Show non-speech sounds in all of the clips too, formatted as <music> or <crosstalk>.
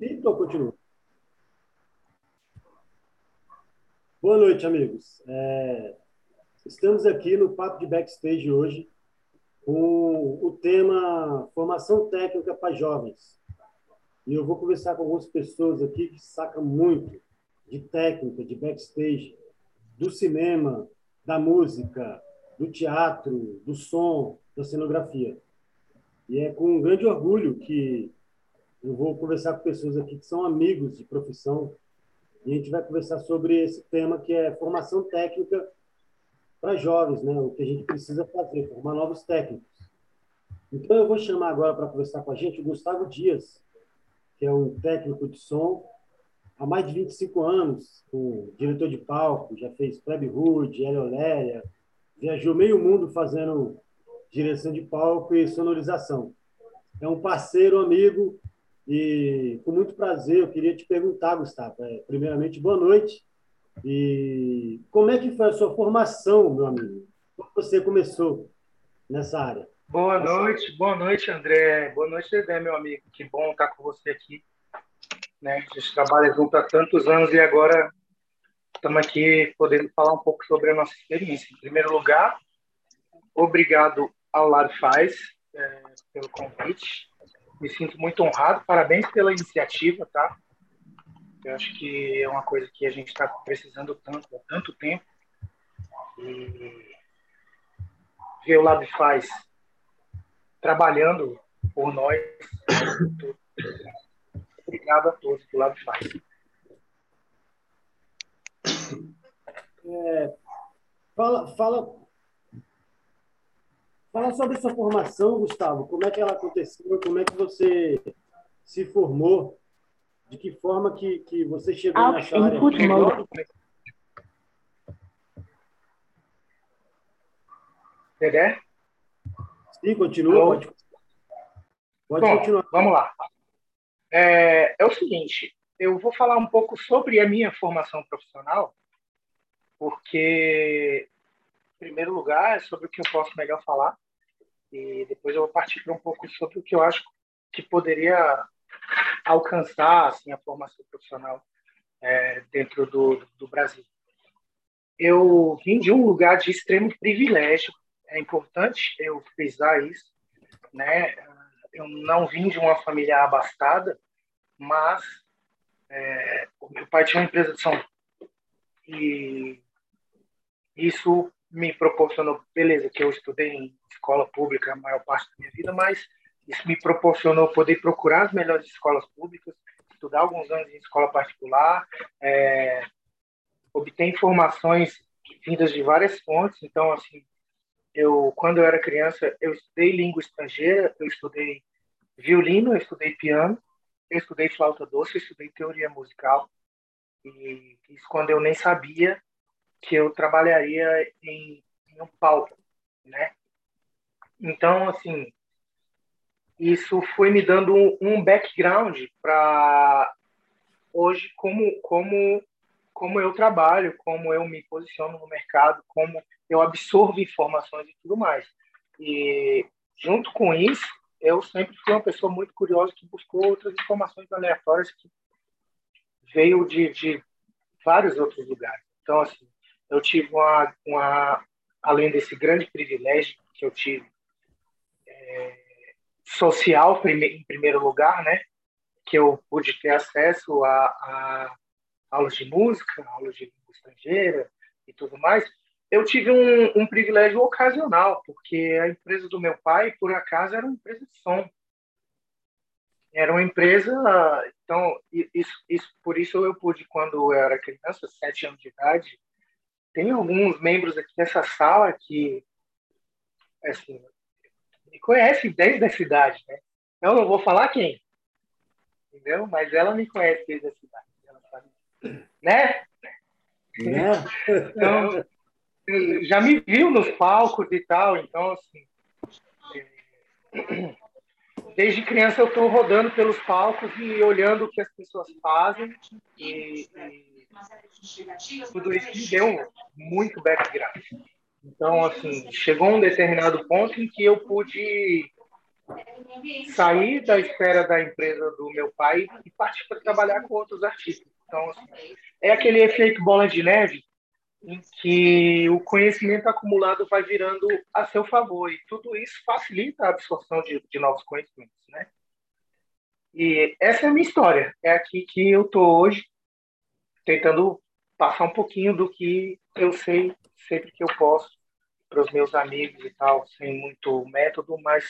Então, continua. Boa noite, amigos. É, estamos aqui no Papo de Backstage hoje com o tema Formação Técnica para Jovens. E eu vou conversar com algumas pessoas aqui que sacam muito de técnica, de backstage, do cinema, da música, do teatro, do som, da cenografia. E é com um grande orgulho que eu vou conversar com pessoas aqui que são amigos de profissão e a gente vai conversar sobre esse tema que é formação técnica para jovens, né? O que a gente precisa fazer, formar novos técnicos. Então eu vou chamar agora para conversar com a gente o Gustavo Dias, que é um técnico de som há mais de 25 anos, com diretor de palco, já fez Plebe Hood, Hélio Oléria, viajou meio mundo fazendo direção de palco e sonorização. É um parceiro, amigo, e com muito prazer eu queria te perguntar, Gustavo, é, primeiramente, boa noite. E como é que foi a sua formação, meu amigo? Como você começou nessa área? Boa noite, boa noite, André. Boa noite, Dedé, meu amigo. Que bom estar com você aqui. Né? A gente trabalha junto há tantos anos e agora estamos aqui podendo falar um pouco sobre a nossa experiência. Em primeiro lugar, obrigado ao Lar Faz é, pelo convite. Me sinto muito honrado. Parabéns pela iniciativa, tá? Eu acho que é uma coisa que a gente está precisando tanto há tanto tempo. E ver o Lab Faz trabalhando por nós. Obrigado a todos do Lab Faz. É, fala, fala, fala sobre sua formação, Gustavo. Como é que ela aconteceu? Como é que você se formou? De que forma que, que você chegou Out nessa área? Dedé? Sim, continua. Pode, pode Bom, continuar. Vamos lá. É, é o seguinte, eu vou falar um pouco sobre a minha formação profissional porque, em primeiro lugar, é sobre o que eu posso melhor falar, e depois eu vou partir para um pouco sobre o que eu acho que poderia alcançar assim, a formação profissional é, dentro do, do Brasil. Eu vim de um lugar de extremo privilégio, é importante eu frisar isso, né? Eu não vim de uma família abastada, mas é, o meu pai tinha uma empresa de som e isso me proporcionou, beleza, que eu estudei em escola pública a maior parte da minha vida, mas isso me proporcionou poder procurar as melhores escolas públicas, estudar alguns anos em escola particular, é, obter informações vindas de várias fontes. Então, assim, eu quando eu era criança, eu estudei língua estrangeira, eu estudei violino, eu estudei piano, eu estudei flauta doce, eu estudei teoria musical. E isso quando eu nem sabia que eu trabalharia em, em um palco, né? Então, assim, isso foi me dando um background para hoje como como como eu trabalho, como eu me posiciono no mercado, como eu absorvo informações e tudo mais. E junto com isso, eu sempre fui uma pessoa muito curiosa que buscou outras informações aleatórias que veio de, de vários outros lugares. Então, assim, eu tive uma, uma além desse grande privilégio que eu tive é, social em primeiro lugar, né, que eu pude ter acesso a, a aulas de música, aulas de língua estrangeira e tudo mais, eu tive um, um, privilégio ocasional, porque a empresa do meu pai, por acaso, era uma empresa de som. Era uma empresa, então, isso, isso, por isso eu pude, quando eu era criança, sete anos de idade, tem alguns membros aqui nessa sala que assim, me conhecem desde a cidade, né? Eu não vou falar quem, entendeu? Mas ela me conhece desde a cidade, ela sabe, né? né? então, já me viu nos palcos e tal, então assim, é, desde criança eu estou rodando pelos palcos e olhando o que as pessoas fazem e, e tudo isso me deu muito background. Então, assim, chegou um determinado ponto em que eu pude sair da esfera da empresa do meu pai e partir para trabalhar com outros artistas. Então, assim, é aquele efeito bola de neve em que o conhecimento acumulado vai virando a seu favor e tudo isso facilita a absorção de, de novos conhecimentos, né? E essa é a minha história. É aqui que eu tô hoje, tentando passar um pouquinho do que eu sei sempre que eu posso para os meus amigos e tal, sem muito método, mas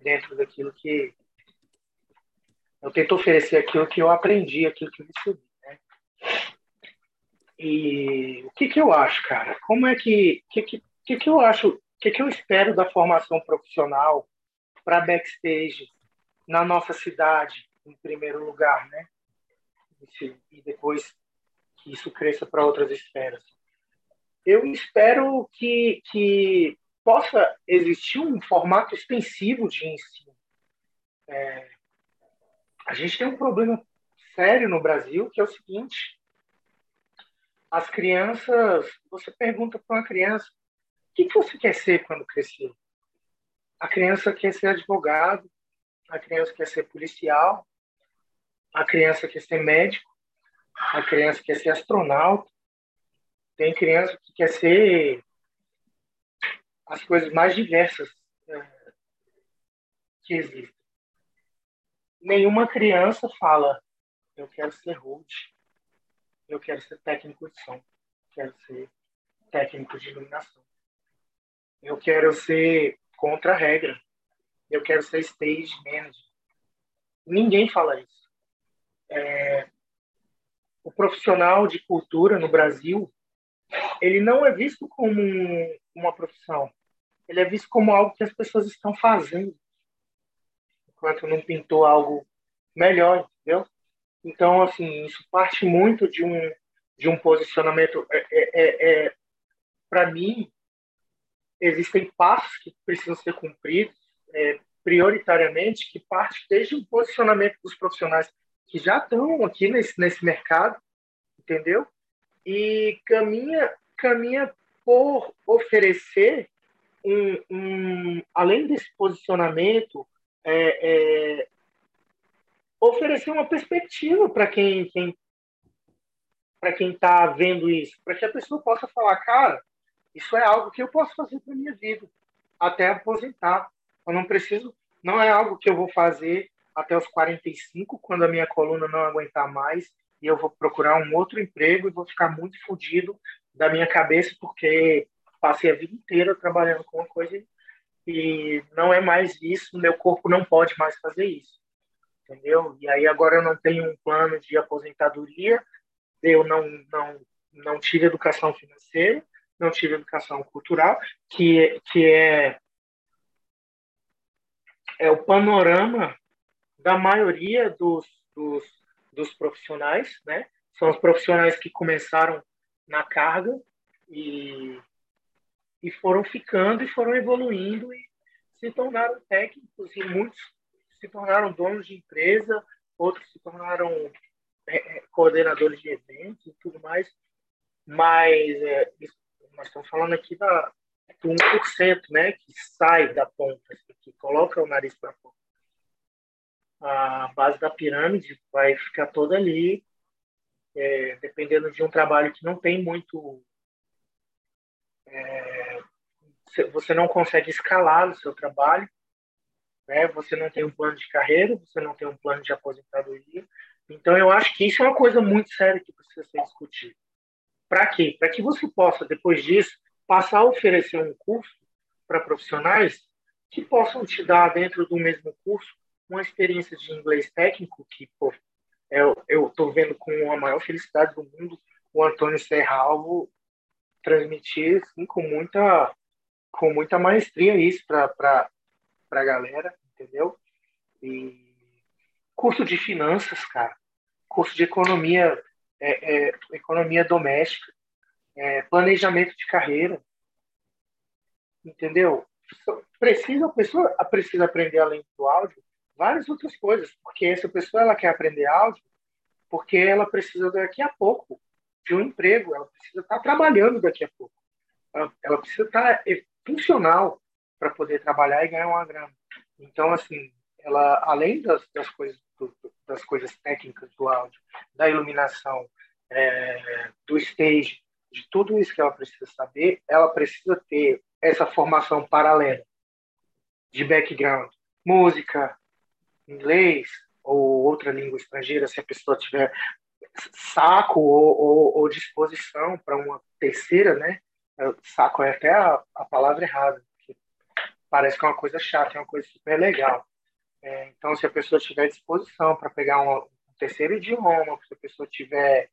dentro daquilo que eu tento oferecer aquilo que eu aprendi, aquilo que eu recebi, né? E o que que eu acho, cara? Como é que que que, que, que eu acho? O que que eu espero da formação profissional para backstage na nossa cidade, em primeiro lugar, né? E depois que isso cresça para outras esferas. Eu espero que, que possa existir um formato extensivo de ensino. É, a gente tem um problema sério no Brasil, que é o seguinte: as crianças, você pergunta para uma criança, o que, que você quer ser quando crescer? A criança quer ser advogado, a criança quer ser policial, a criança quer ser médico, a criança quer ser astronauta, tem criança que quer ser as coisas mais diversas é, que existem. Nenhuma criança fala, eu quero ser road, eu quero ser técnico de som, quero ser técnico de iluminação. Eu quero ser contra a regra. Eu quero ser stage manager. Ninguém fala isso. É, o profissional de cultura no Brasil, ele não é visto como uma profissão. Ele é visto como algo que as pessoas estão fazendo, enquanto não pintou algo melhor, entendeu? Então, assim, isso parte muito de um de um posicionamento. É, é, é, é Para mim, existem passos que precisam ser cumpridos, é, prioritariamente, que parte desde o posicionamento dos profissionais que já estão aqui nesse, nesse mercado, entendeu? E caminha, caminha por oferecer um, um além desse posicionamento, é, é, oferecer uma perspectiva para quem, quem para quem está vendo isso, para que a pessoa possa falar, cara, isso é algo que eu posso fazer para minha vida, até aposentar. Eu não preciso, não é algo que eu vou fazer até os 45, quando a minha coluna não aguentar mais, e eu vou procurar um outro emprego e vou ficar muito fodido da minha cabeça, porque passei a vida inteira trabalhando com uma coisa e não é mais isso, meu corpo não pode mais fazer isso. Entendeu? E aí agora eu não tenho um plano de aposentadoria, eu não, não, não tive educação financeira, não tive educação cultural, que, que é, é o panorama da maioria dos, dos, dos profissionais, né? São os profissionais que começaram na carga e, e foram ficando e foram evoluindo e se tornaram técnicos e muitos se tornaram donos de empresa, outros se tornaram é, é, coordenadores de eventos e tudo mais, mas é, nós estamos falando aqui da, do 1%, né, que sai da ponta, que coloca o nariz para fora. A base da pirâmide vai ficar toda ali, é, dependendo de um trabalho que não tem muito. É, você não consegue escalar no seu trabalho, né? você não tem um plano de carreira, você não tem um plano de aposentadoria, então, eu acho que isso é uma coisa muito séria que precisa ser discutida. Para quê? Para que você possa, depois disso, passar a oferecer um curso para profissionais que possam te dar, dentro do mesmo curso, uma experiência de inglês técnico que, pô, eu estou vendo com a maior felicidade do mundo o Antônio Serralvo transmitir assim, com muita com muita maestria isso para a galera, entendeu? E curso de finanças, cara curso de economia, é, é, economia doméstica, é, planejamento de carreira, entendeu? Precisa a pessoa precisa aprender além do áudio várias outras coisas, porque essa pessoa ela quer aprender áudio porque ela precisa daqui a pouco de um emprego, ela precisa estar trabalhando daqui a pouco, ela, ela precisa estar funcional para poder trabalhar e ganhar uma grana. Então, assim, ela, além das, das coisas do, das coisas técnicas do áudio, da iluminação, é, do stage, de tudo isso que ela precisa saber, ela precisa ter essa formação paralela de background, música, inglês ou outra língua estrangeira, se a pessoa tiver saco ou, ou, ou disposição para uma terceira, né? Saco é até a, a palavra errada, parece que é uma coisa chata, é uma coisa super legal. É, então, se a pessoa tiver disposição para pegar um, um, terceiro idioma, se a pessoa tiver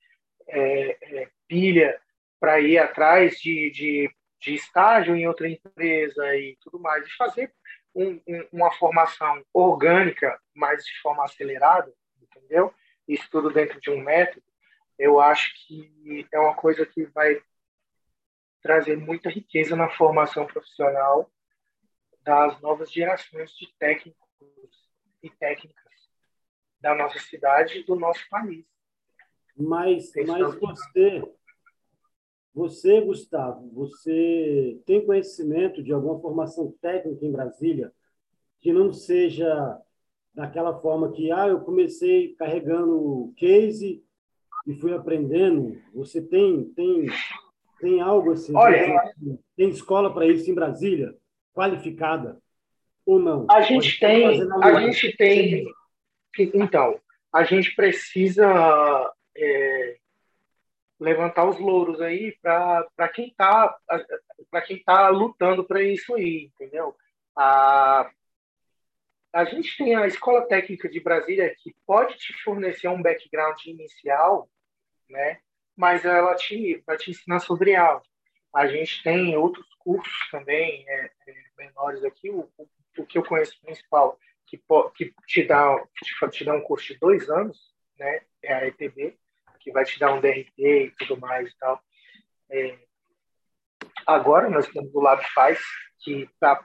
é, é, pilha para ir atrás de, de, de, estágio em outra empresa e tudo mais, e fazer um, um, uma formação orgânica, mas de forma acelerada, entendeu? Isso tudo dentro de um método, eu acho que é uma coisa que vai trazer muita riqueza na formação profissional das novas gerações de técnicos e técnicas da nossa cidade e do nosso país. Mas, mas você, você, Gustavo, você tem conhecimento de alguma formação técnica em Brasília que não seja daquela forma que ah, eu comecei carregando case e fui aprendendo. Você tem tem tem algo assim? Olha, tem escola para isso em Brasília qualificada ou não? A gente tem, a gente tem. Então, a gente precisa levantar os louros aí para quem está para quem tá lutando para isso aí, entendeu? A, a gente tem a Escola Técnica de Brasília que pode te fornecer um background inicial, né? Mas ela te vai te ensinar sobre áudio. A gente tem outros cursos também é, é, menores aqui. O, o, o, que eu conheço principal, que, que te, dá, te, te dá um curso de dois anos, né? É a ETB, que vai te dar um DRT e tudo mais e tal. É, agora nós temos o LabFaz, que está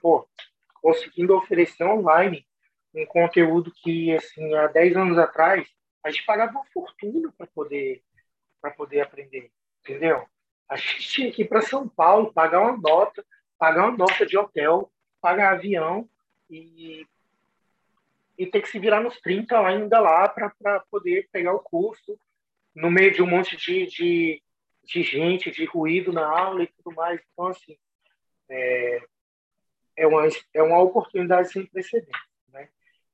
conseguindo oferecer online um conteúdo que, assim, há 10 anos atrás, a gente pagava uma fortuna para poder, poder aprender, entendeu? A gente tinha que ir para São Paulo, pagar uma nota, pagar uma nota de hotel, pagar avião e, e ter que se virar nos 30 ainda lá para poder pegar o curso no meio de um monte de, de, de, gente, de ruído na aula e tudo mais. Então, assim, é, é, uma, é uma oportunidade sem precedentes. Né?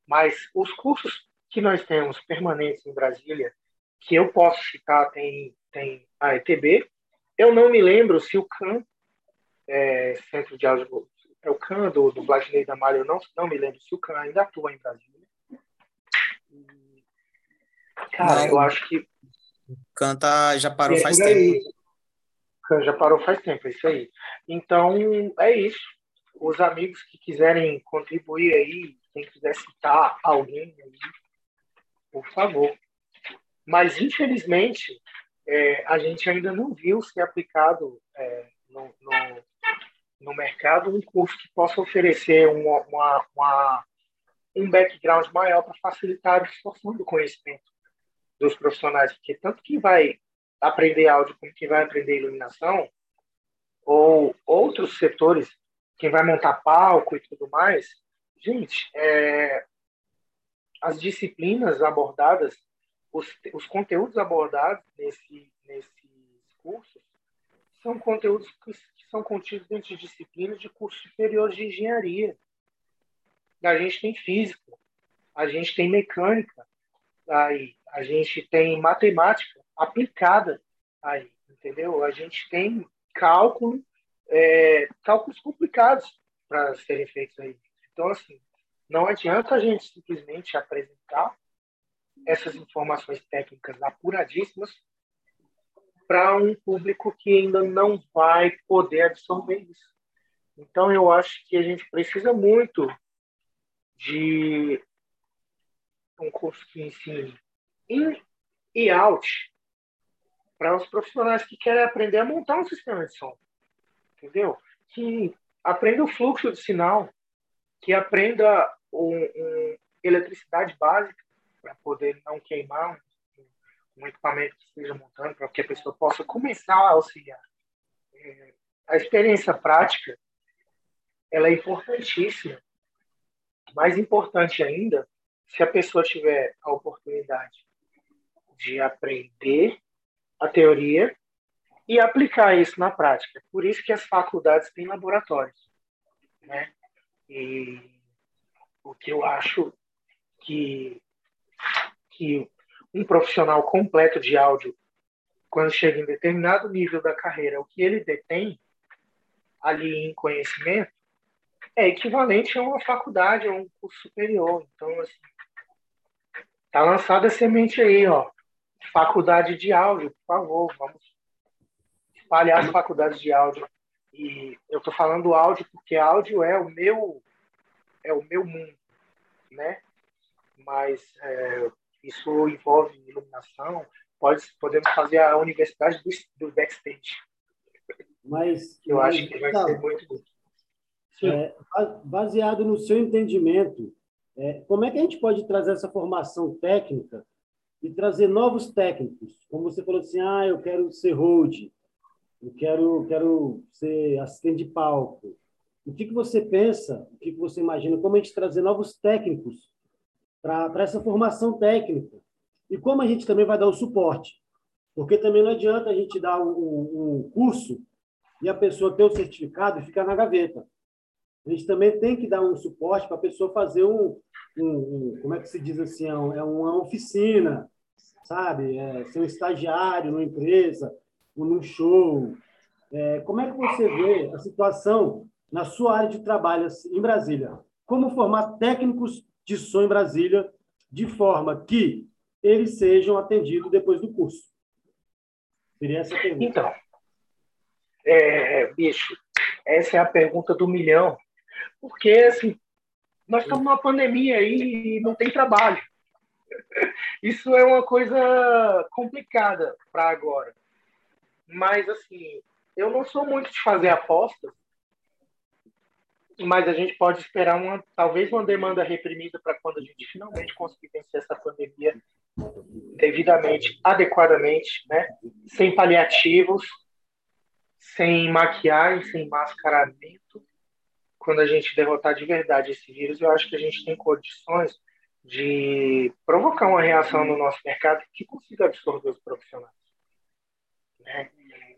Mas os cursos que nós temos permanentes em Brasília, que eu posso citar, tem, tem a ETB, eu não me lembro se o CAN, é, Centro de Áudio, é o CAN do, do Vladimir da Malha, eu não, não me lembro se o CAN ainda atua em Brasília. Cara, não, eu acho que Canta já parou é, faz tempo. Já parou faz tempo, é isso aí. Então, é isso. Os amigos que quiserem contribuir aí, quem quiser citar alguém aí, por favor. Mas, infelizmente, é, a gente ainda não viu ser aplicado é, no, no, no, mercado um curso que possa oferecer uma, uma, uma um background maior para facilitar a absorção do conhecimento dos profissionais, porque tanto quem vai aprender áudio como quem vai aprender iluminação, ou outros setores, quem vai montar palco e tudo mais, gente, é, as disciplinas abordadas, os, os conteúdos abordados nesse, nesses cursos, são conteúdos que, que são contidos dentro de disciplinas de curso superior de engenharia. A gente tem físico, a gente tem mecânica, aí a gente tem matemática aplicada aí, entendeu? A gente tem cálculo, é, cálculos complicados para serem feitos aí. Então, assim, não adianta a gente simplesmente apresentar essas informações técnicas apuradíssimas para um público que ainda não vai poder absorver isso. Então, eu acho que a gente precisa muito de um curso que ensine in e out para os profissionais que querem aprender a montar um sistema de som. Entendeu? Que aprenda o fluxo de sinal, que aprenda um, um eletricidade básica para poder não queimar um, equipamento que esteja montando, para que a pessoa possa começar a auxiliar. É, a experiência prática ela é importantíssima Mais importante ainda, se a pessoa tiver a oportunidade de aprender a teoria e aplicar isso na prática. Por isso que as faculdades têm laboratórios, né? E o que eu acho que que um profissional completo de áudio, quando chega em determinado nível da carreira, o que ele detém ali em conhecimento é equivalente a uma faculdade, a um curso superior. Então, assim, tá lançada a semente aí, ó. Faculdade de áudio, por favor, vamos espalhar as faculdades de áudio. E eu tô falando áudio porque áudio é o meu é o meu mundo, né? Mas é, isso envolve iluminação. Pode, podemos fazer a universidade do, do backstage. Mas eu mas, acho que vai tá, ser muito. É, baseado no seu entendimento, é, como é que a gente pode trazer essa formação técnica e trazer novos técnicos? Como você falou assim, ah, eu quero ser hold, eu quero, quero ser assistente de palco. O que, que você pensa, o que, que você imagina, como a gente trazer novos técnicos para essa formação técnica? E como a gente também vai dar o suporte? Porque também não adianta a gente dar um, um curso e a pessoa ter o certificado e ficar na gaveta. A gente também tem que dar um suporte para a pessoa fazer um, um, um, como é que se diz assim, é, é uma oficina, sabe? É, ser um estagiário numa empresa, ou num show. É, como é que você vê a situação na sua área de trabalho assim, em Brasília? Como formar técnicos de som em Brasília de forma que eles sejam atendidos depois do curso? Seria essa pergunta. Então, é, bicho, essa é a pergunta do milhão. Porque, assim, nós estamos numa pandemia aí e não tem trabalho. <laughs> Isso é uma coisa complicada para agora. Mas, assim, eu não sou muito de fazer apostas, mas a gente pode esperar uma, talvez uma demanda reprimida para quando a gente finalmente conseguir vencer essa pandemia devidamente, adequadamente, né? sem paliativos, sem maquiagem, sem mascaramento. Quando a gente derrotar de verdade esse vírus, eu acho que a gente tem condições de provocar uma reação no nosso mercado que consiga absorver os profissionais. Né?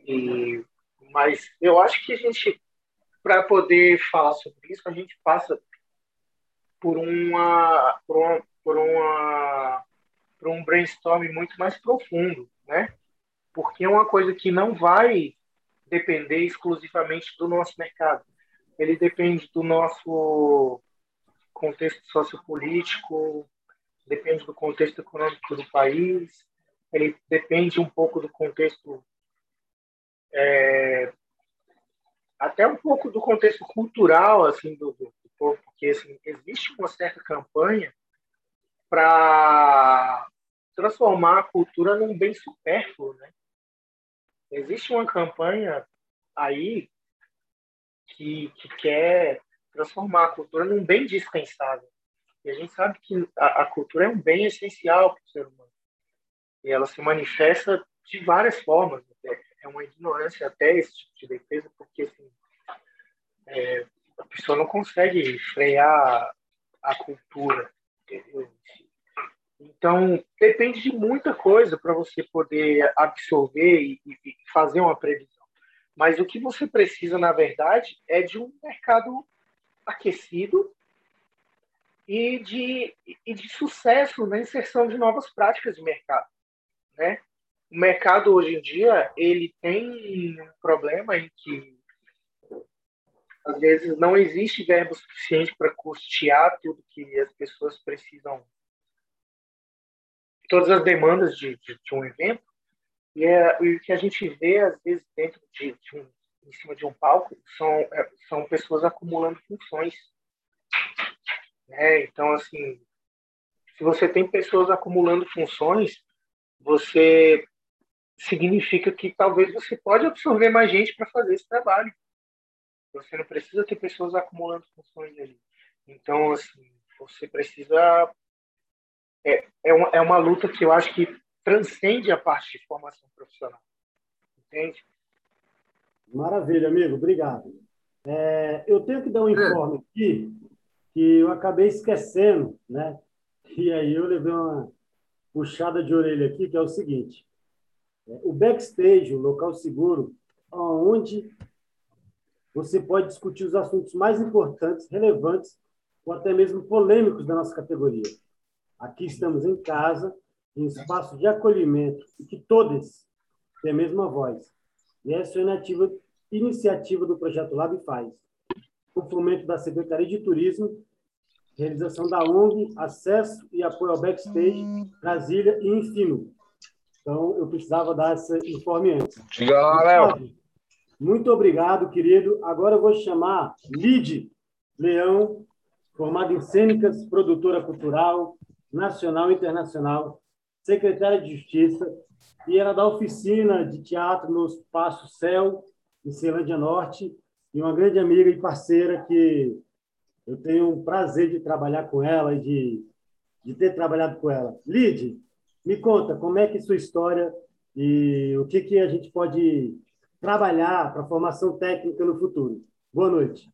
E, mas eu acho que a gente, para poder falar sobre isso, a gente passa por uma, por uma, por uma, por um brainstorm muito mais profundo, né? Porque é uma coisa que não vai depender exclusivamente do nosso mercado. Ele depende do nosso contexto sociopolítico, depende do contexto econômico do país, ele depende um pouco do contexto é, até um pouco do contexto cultural assim do, do, do povo, porque assim, existe uma certa campanha para transformar a cultura num bem supérfluo, né? Existe uma campanha aí que, que quer transformar a cultura num bem dispensável. E a gente sabe que a, a cultura é um bem essencial para o ser humano. E ela se manifesta de várias formas. É, é uma ignorância até esse tipo de defesa, porque assim, é, a pessoa não consegue frear a cultura. Entendeu? Então, depende de muita coisa para você poder absorver e, e, fazer uma previsão. Mas o que você precisa, na verdade, é de um mercado aquecido e de, e de sucesso na inserção de novas práticas de mercado. Né? O mercado, hoje em dia, ele tem um problema em que, às vezes, não existe verbo suficiente para custear tudo que as pessoas precisam todas as demandas de, de, de um evento e, é, o que a gente vê às vezes dentro de, de um, em cima de um palco são é, são pessoas acumulando funções né? então assim se você tem pessoas acumulando funções você significa que talvez você pode absorver mais gente para fazer esse trabalho você não precisa ter pessoas acumulando funções ali então assim você precisa é, é, uma, é uma luta que eu acho que transcende a parte de formação profissional. Entende? Maravilha, amigo. Obrigado. É, eu tenho que dar um é. informe aqui que eu acabei esquecendo, né? E aí eu levei uma puxada de orelha aqui, que é o seguinte: é, o backstage, o local seguro, onde você pode discutir os assuntos mais importantes, relevantes ou até mesmo polêmicos da nossa categoria. Aqui estamos em casa, em espaço de acolhimento, e que todos têm a mesma voz. E essa é a iniciativa do Projeto Lab faz, o fomento da Secretaria de Turismo, realização da ONG, acesso e apoio ao backstage, Brasília e Infino. Então, eu precisava dar esse informe antes. Diga lá, Léo. Muito obrigado, querido. Agora eu vou chamar Lid Leão, formada em cênicas, produtora cultural, nacional e internacional, secretária de Justiça, e ela dá oficina de teatro no Espaço Céu, em Ceilândia Norte, e uma grande amiga e parceira que eu tenho o prazer de trabalhar com ela e de, de ter trabalhado com ela. Lid, me conta como é que é sua história e o que, que a gente pode trabalhar para a formação técnica no futuro. Boa noite.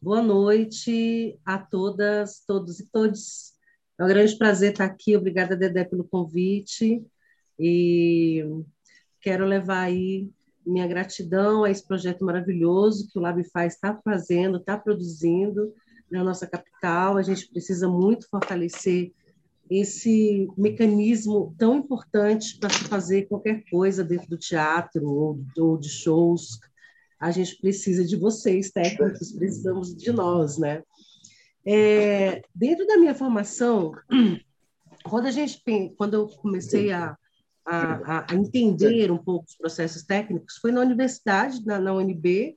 Boa noite a todas, todos e todos. É um grande prazer estar aqui. Obrigada, Dedé, pelo convite. E quero levar aí minha gratidão a esse projeto maravilhoso que o Labify está fazendo, está produzindo na nossa capital. A gente precisa muito fortalecer esse mecanismo tão importante para se fazer qualquer coisa dentro do teatro ou, ou de shows. A gente precisa de vocês, técnicos, precisamos de nós, né? É, dentro da minha formação, <clears throat> quando a gente quando eu comecei a, a, a, entender um pouco os processos técnicos, foi na universidade, na, na UNB,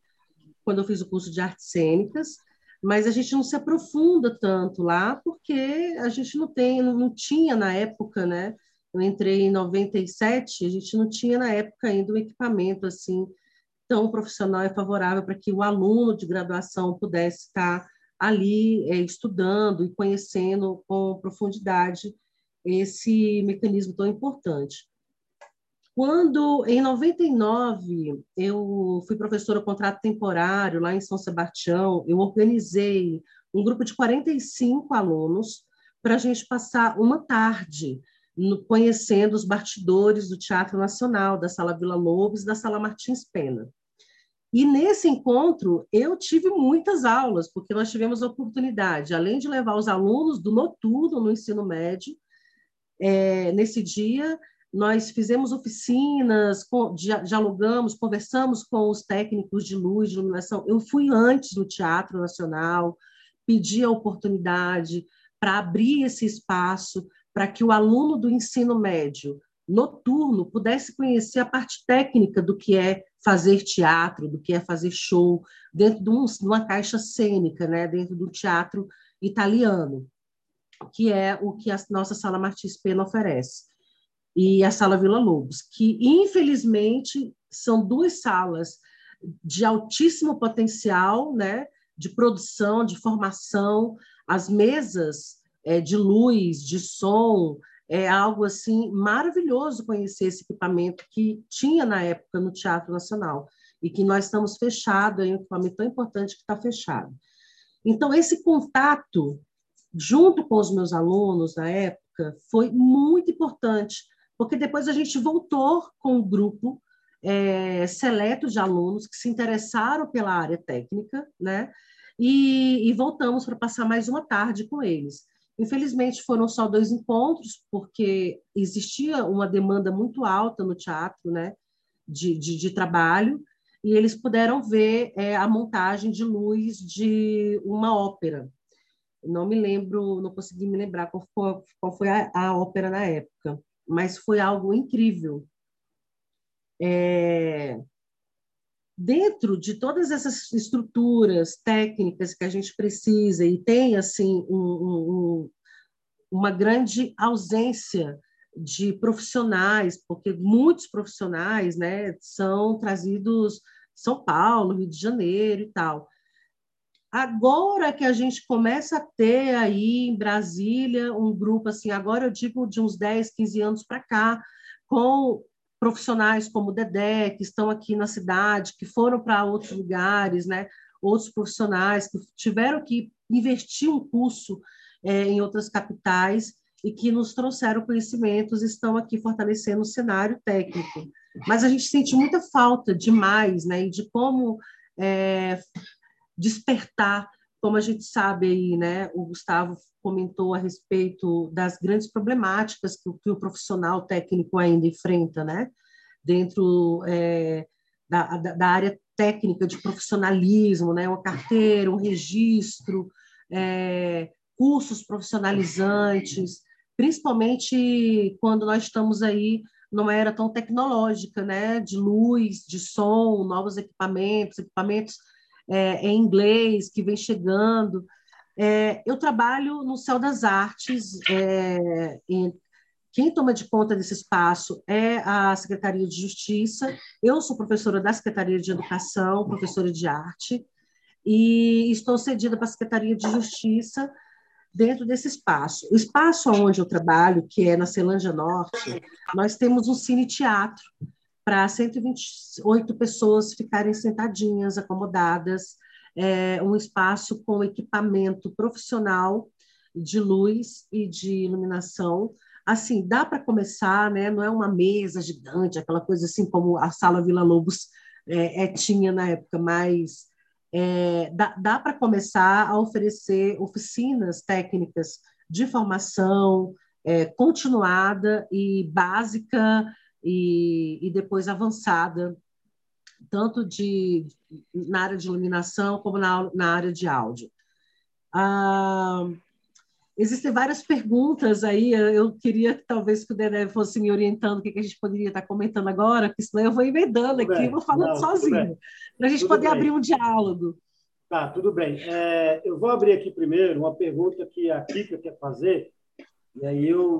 quando eu fiz o curso de artes cênicas, mas a gente não se aprofunda tanto lá porque a gente não tem, não, não tinha na época, né? Eu entrei em 97, a gente não tinha na época ainda um equipamento assim tão profissional e favorável para que o aluno de graduação pudesse estar ali é, estudando e conhecendo com profundidade esse mecanismo tão importante. Quando, em 99, eu fui professora contrato temporário lá em São Sebastião, eu organizei um grupo de 45 alunos para a gente passar uma tarde no, conhecendo os bastidores do Teatro Nacional, da Sala Vila Lobos da Sala Martins Pena. E nesse encontro, eu tive muitas aulas, porque nós tivemos a oportunidade, além de levar os alunos do noturno no ensino médio, é, nesse dia, nós fizemos oficinas, dialogamos, conversamos com os técnicos de luz, de iluminação. Eu fui antes no Teatro Nacional, pedi a oportunidade para abrir esse espaço para que o aluno do ensino médio noturno pudesse conhecer a parte técnica do que é fazer teatro, do que é fazer show dentro de, um, de uma caixa cênica, né, dentro do teatro italiano, que é o que a nossa sala Martins Pena oferece e a Sala Vila Lobos, que infelizmente são duas salas de altíssimo potencial, né, de produção, de formação, as mesas é, de luz, de som, é algo assim maravilhoso conhecer esse equipamento que tinha na época no Teatro Nacional e que nós estamos fechados, é um equipamento tão importante que está fechado. Então, esse contato, junto com os meus alunos na época, foi muito importante, porque depois a gente voltou com um grupo é, seleto de alunos que se interessaram pela área técnica, né? E, e voltamos para passar mais uma tarde com eles. Infelizmente, foram só dois encontros, porque existia uma demanda muito alta no teatro, né? De, de, de trabalho, e eles puderam ver é, a montagem de luz de uma ópera. Não me lembro, não consegui me lembrar qual foi, qual foi a, a ópera na época mas foi algo incrível. É... Dentro de todas essas estruturas técnicas que a gente precisa e tem assim um, um, uma grande ausência de profissionais, porque muitos profissionais, né, são trazidos São Paulo, Rio de Janeiro e tal. Agora que a gente começa a ter aí em Brasília um grupo assim, agora eu digo de uns 10, 15 anos para cá, com profissionais como o Dedé, que estão aqui na cidade, que foram para outros lugares, né? outros profissionais que tiveram que investir um curso é, em outras capitais e que nos trouxeram conhecimentos, estão aqui fortalecendo o cenário técnico. Mas a gente sente muita falta demais, né, e de como é, despertar, como a gente sabe aí, né, o Gustavo comentou a respeito das grandes problemáticas que, que o profissional técnico ainda enfrenta, né, dentro é, da, da, área técnica de profissionalismo, né, uma carteira, um registro, é, cursos profissionalizantes, principalmente quando nós estamos aí numa era tão tecnológica, né, de luz, de som, novos equipamentos, equipamentos é, em inglês que vem chegando. É, eu trabalho no Céu das Artes, é, em, quem toma de conta desse espaço é a Secretaria de Justiça. Eu sou professora da Secretaria de Educação, professora de arte, e estou cedida para a Secretaria de Justiça dentro desse espaço. O espaço onde eu trabalho, que é na Celândia Norte, nós temos um cine-teatro para 128 pessoas ficarem sentadinhas, acomodadas, é um espaço com equipamento profissional de luz e de iluminação. Assim, dá para começar, né? não é uma mesa gigante, aquela coisa assim como a Sala Vila Lobos é, é tinha na época, mas é, dá, dá para começar a oferecer oficinas técnicas de formação é, continuada e básica e, e depois avançada, tanto de, na área de iluminação como na, na área de áudio. Ah, existem várias perguntas aí, eu queria que talvez que o Dedé fosse me orientando o que, a gente poderia estar comentando agora, porque senão eu vou emendando aqui, bem, vou falando não, sozinho, para a gente tudo poder bem. abrir um diálogo. Tá, tudo bem. É, eu vou abrir aqui primeiro uma pergunta que a Kika quer fazer, e aí eu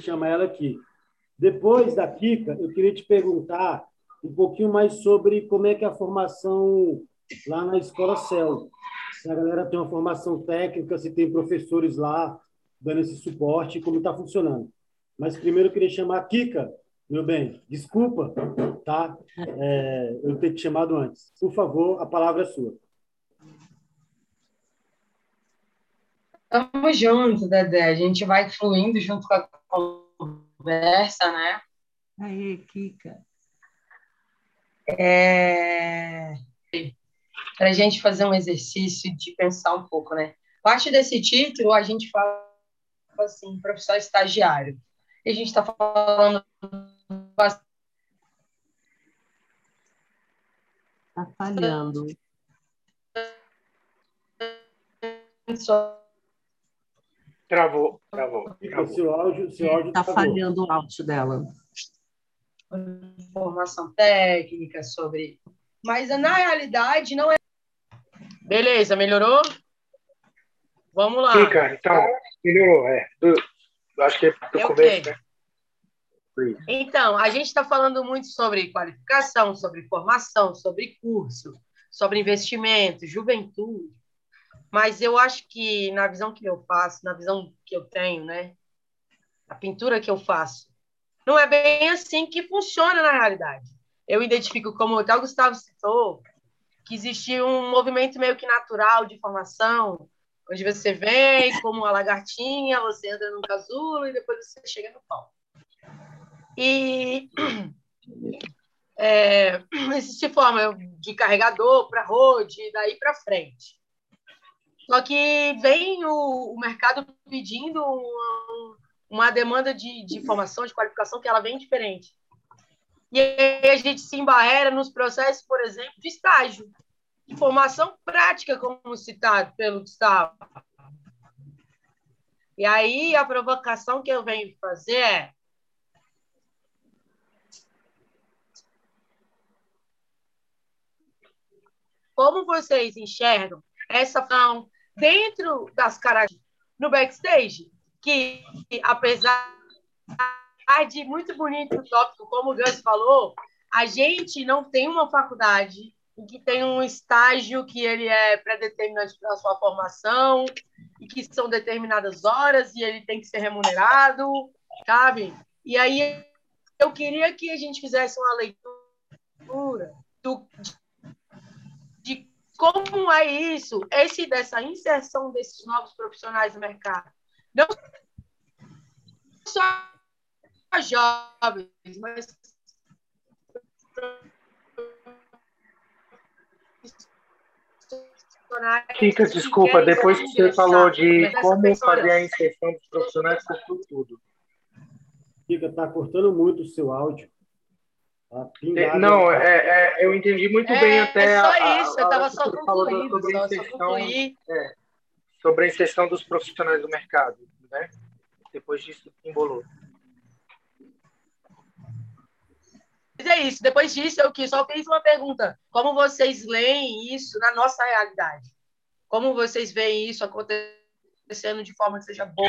chamar ela aqui. Depois da Kika, eu queria te perguntar um pouquinho mais sobre como é que é a formação lá na Escola Céu se a galera tem uma formação técnica, se tem professores lá dando esse suporte, como está funcionando. Mas primeiro eu queria chamar a Kika, meu bem, desculpa, tá? É, eu ter te chamado antes. Por favor, a palavra é sua. Tamo junto, Dedé. A gente vai fluindo junto com a conversa, né? Aí, Kika. É para a gente fazer um exercício de pensar um pouco, né? Parte desse título a gente fala assim, professor estagiário. E a gente está falando Está falhando. Travou, travou. travou. Seu áudio, seu áudio está falhando o áudio dela. Informação técnica sobre. Mas na realidade não é Beleza, melhorou? Vamos lá. Cara, então, melhorou, é. Do, acho que é do é começo, né? Então, a gente está falando muito sobre qualificação, sobre formação, sobre curso, sobre investimento, juventude. Mas eu acho que, na visão que eu faço, na visão que eu tenho, né? A pintura que eu faço, não é bem assim que funciona na realidade. Eu identifico, como até o Gustavo citou, que existia um movimento meio que natural de formação, onde você vem como uma lagartinha, você entra num casulo e depois você chega no pau. E é, <clears throat> forma de carregador para road, daí para frente. Só que vem o, o mercado pedindo uma, uma demanda de, de formação, de qualificação, que ela vem diferente. E aí a gente se embarrera nos processos, por exemplo, de estágio, de formação prática, como citado pelo Gustavo. E aí a provocação que eu venho fazer é como vocês enxergam essa ação dentro das características no backstage, que apesar de muito bonito o tópico, como o Gus falou, a gente não tem uma faculdade em que tem um estágio que ele é pré-determinante para a sua formação e que são determinadas horas e ele tem que ser remunerado, sabe? E aí eu queria que a gente fizesse uma leitura do, como é isso, esse dessa inserção desses novos profissionais no mercado. Não só jovens, mas Kika, desculpa, depois que você falou de como fazer a inserção dos profissionais, cortou tudo. Kika, está cortando muito o seu áudio. Tá não, é, é, eu entendi muito é, bem até. É só a, isso, a, eu estava só concluindo. Sobre, só, inserção, só é, sobre a inserção dos profissionais do mercado, né? Depois disso, embolou. Mas é isso. Depois disso, eu só fiz uma pergunta. Como vocês leem isso na nossa realidade? Como vocês veem isso acontecendo de forma que seja boa?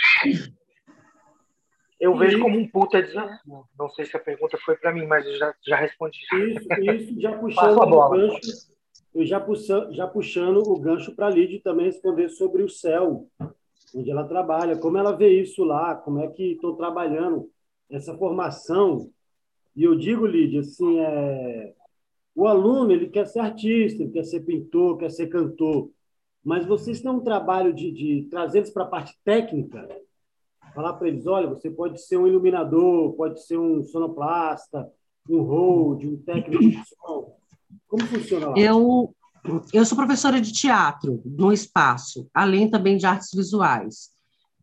Eu vejo como um puta desafio. Não sei se a pergunta foi para mim, mas eu já, já respondi. Isso, isso já puxando o gancho, eu já, puxa, já puxando o gancho para a Lid também responder sobre o céu, onde ela trabalha, como ela vê isso lá, como é que estão trabalhando essa formação. E eu digo, Lídia, assim, é... o aluno ele quer ser artista, ele quer ser pintor, quer ser cantor, mas vocês têm um trabalho de, de trazer eles para a parte técnica, falar para eles, olha, você pode ser um iluminador, pode ser um sonoplasta, um hold, um técnico de som. Como funciona lá? Eu, eu sou professora de teatro no espaço, além também de artes visuais.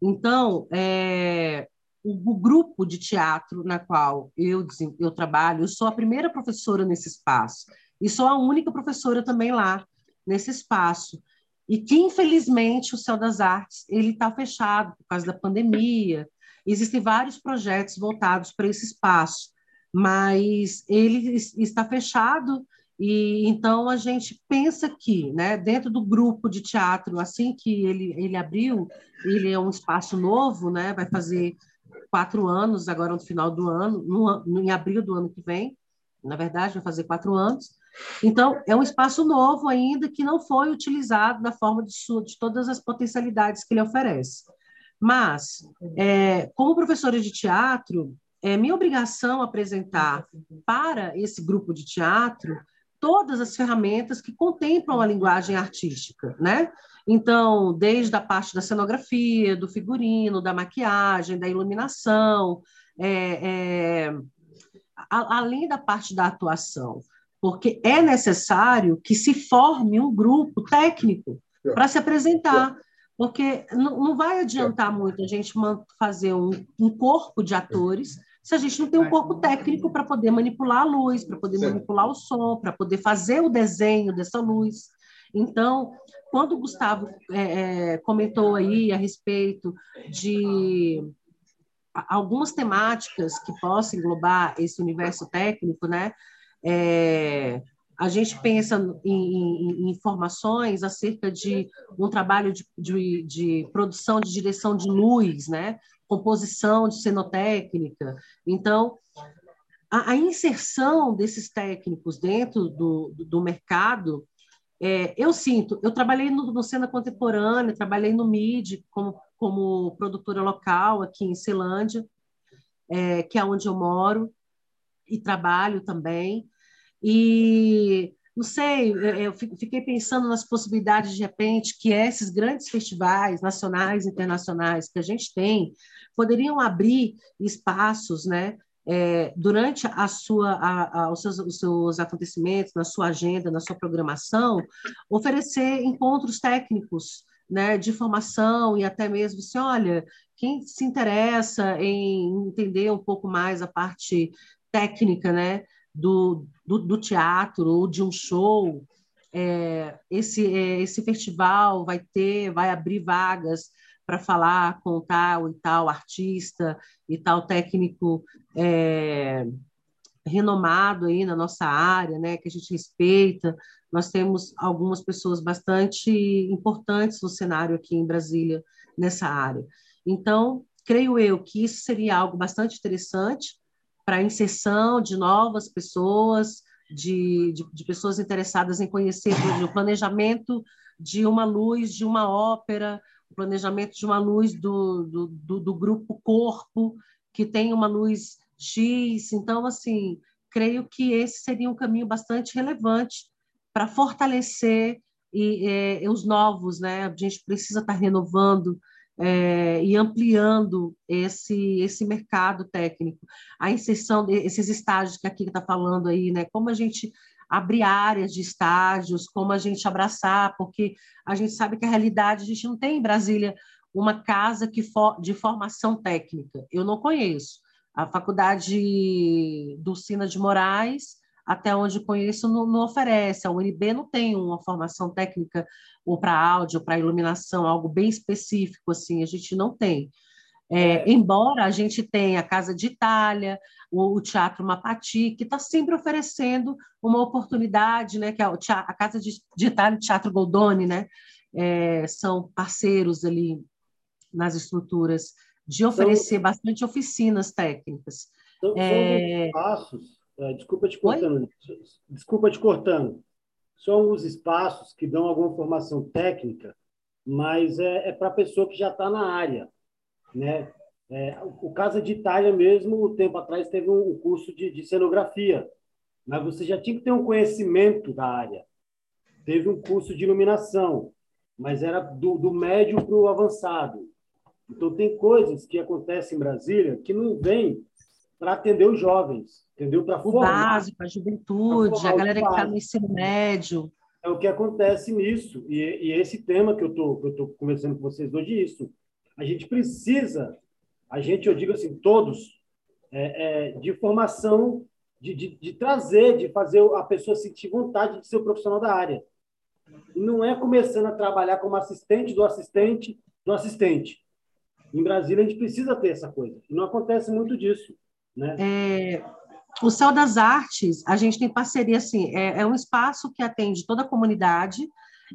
Então, é, o, o, grupo de teatro na qual eu, eu trabalho, eu sou a primeira professora nesse espaço e sou a única professora também lá nesse espaço e que infelizmente o Céu das Artes ele está fechado por causa da pandemia. Existem vários projetos voltados para esse espaço, mas ele está fechado e então a gente pensa que, né, dentro do grupo de teatro, assim que ele ele abriu, ele é um espaço novo, né, vai fazer quatro anos, agora no final do ano, no, em abril do ano que vem, na verdade, vai fazer quatro anos. Então, é um espaço novo ainda que não foi utilizado da forma de, sua, de todas as potencialidades que ele oferece. Mas, é, como professora de teatro, é minha obrigação apresentar para esse grupo de teatro todas as ferramentas que contemplam a linguagem artística, né? Então, desde a parte da cenografia, do figurino, da maquiagem, da iluminação, é, é, a, além da parte da atuação, porque é necessário que se forme um grupo técnico para se apresentar, porque não, vai adiantar muito a gente fazer um, um corpo de atores se a gente não tem um corpo técnico para poder manipular a luz, para poder manipular o som, para poder fazer o desenho dessa luz. Então, quando o Gustavo é, é, comentou aí a respeito de algumas temáticas que possam englobar esse universo técnico, né? É, a gente pensa em, em, em, informações acerca de um trabalho de, de, de, produção de direção de luz, né? composição de cenotécnica. Então, a, a inserção desses técnicos dentro do, do mercado é, eu sinto, eu trabalhei no, no Cena Contemporânea, trabalhei no MIDI como, como produtora local aqui em Celândia, é, que é onde eu moro e trabalho também. E não sei, eu fiquei pensando nas possibilidades de repente que esses grandes festivais nacionais e internacionais que a gente tem poderiam abrir espaços, né, é, durante a sua, a, a, os, seus, os, seus, acontecimentos, na sua agenda, na sua programação, oferecer encontros técnicos né, de formação e até mesmo assim, olha, quem se interessa em entender um pouco mais a parte técnica né, do, do, do teatro ou de um show, é, esse, é, esse festival vai ter, vai abrir vagas para falar com tal e tal artista e tal técnico é, renomado aí na nossa área, né, que a gente respeita. Nós temos algumas pessoas bastante importantes no cenário aqui em Brasília nessa área. Então, creio eu que isso seria algo bastante interessante para a inserção de novas pessoas, de, de, de, pessoas interessadas em conhecer o planejamento de uma luz, de uma ópera, o planejamento de uma luz do, do, do, do grupo corpo, que tem uma luz X. Então, assim, creio que esse seria um caminho bastante relevante para fortalecer e, é, os novos, né? A gente precisa estar tá renovando é, e ampliando esse esse mercado técnico, a inserção desses estágios que aqui está falando aí, né? Como a gente abrir áreas de estágios, como a gente abraçar, porque a gente sabe que a realidade a gente não tem em Brasília uma casa que for, de formação técnica. Eu não conheço. A faculdade do Sina de Moraes, até onde conheço, não, não oferece. A UNB não tem uma formação técnica ou para áudio, para iluminação, algo bem específico assim, a gente não tem. É, embora a gente tenha a Casa de Itália, o, o Teatro Mapati, que está sempre oferecendo uma oportunidade, né, que é teatro, a Casa de, de Itália e o Teatro Goldoni, né, é, são parceiros ali nas estruturas de oferecer são, bastante oficinas técnicas. São, é... espaços, é, desculpa te cortando, Oi? desculpa te cortando, são os espaços que dão alguma formação técnica, mas é, é para a pessoa que já está na área, né? É, o Casa de Itália mesmo, um tempo atrás, teve um curso de, de cenografia, mas você já tinha que ter um conhecimento da área. Teve um curso de iluminação, mas era do, do médio para o avançado. Então, tem coisas que acontecem em Brasília que não vêm para atender os jovens, entendeu? Para formar. básico, a juventude, a galera que está no ensino médio. É o que acontece nisso. E, e esse tema que eu estou conversando com vocês hoje é isso. A gente precisa, a gente, eu digo assim, todos, é, é, de formação, de, de, de trazer, de fazer a pessoa sentir vontade de ser o profissional da área. E não é começando a trabalhar como assistente do assistente do assistente. Em Brasília, a gente precisa ter essa coisa. E não acontece muito disso. Né? É, o Céu das Artes, a gente tem parceria, assim, é, é, um espaço que atende toda a comunidade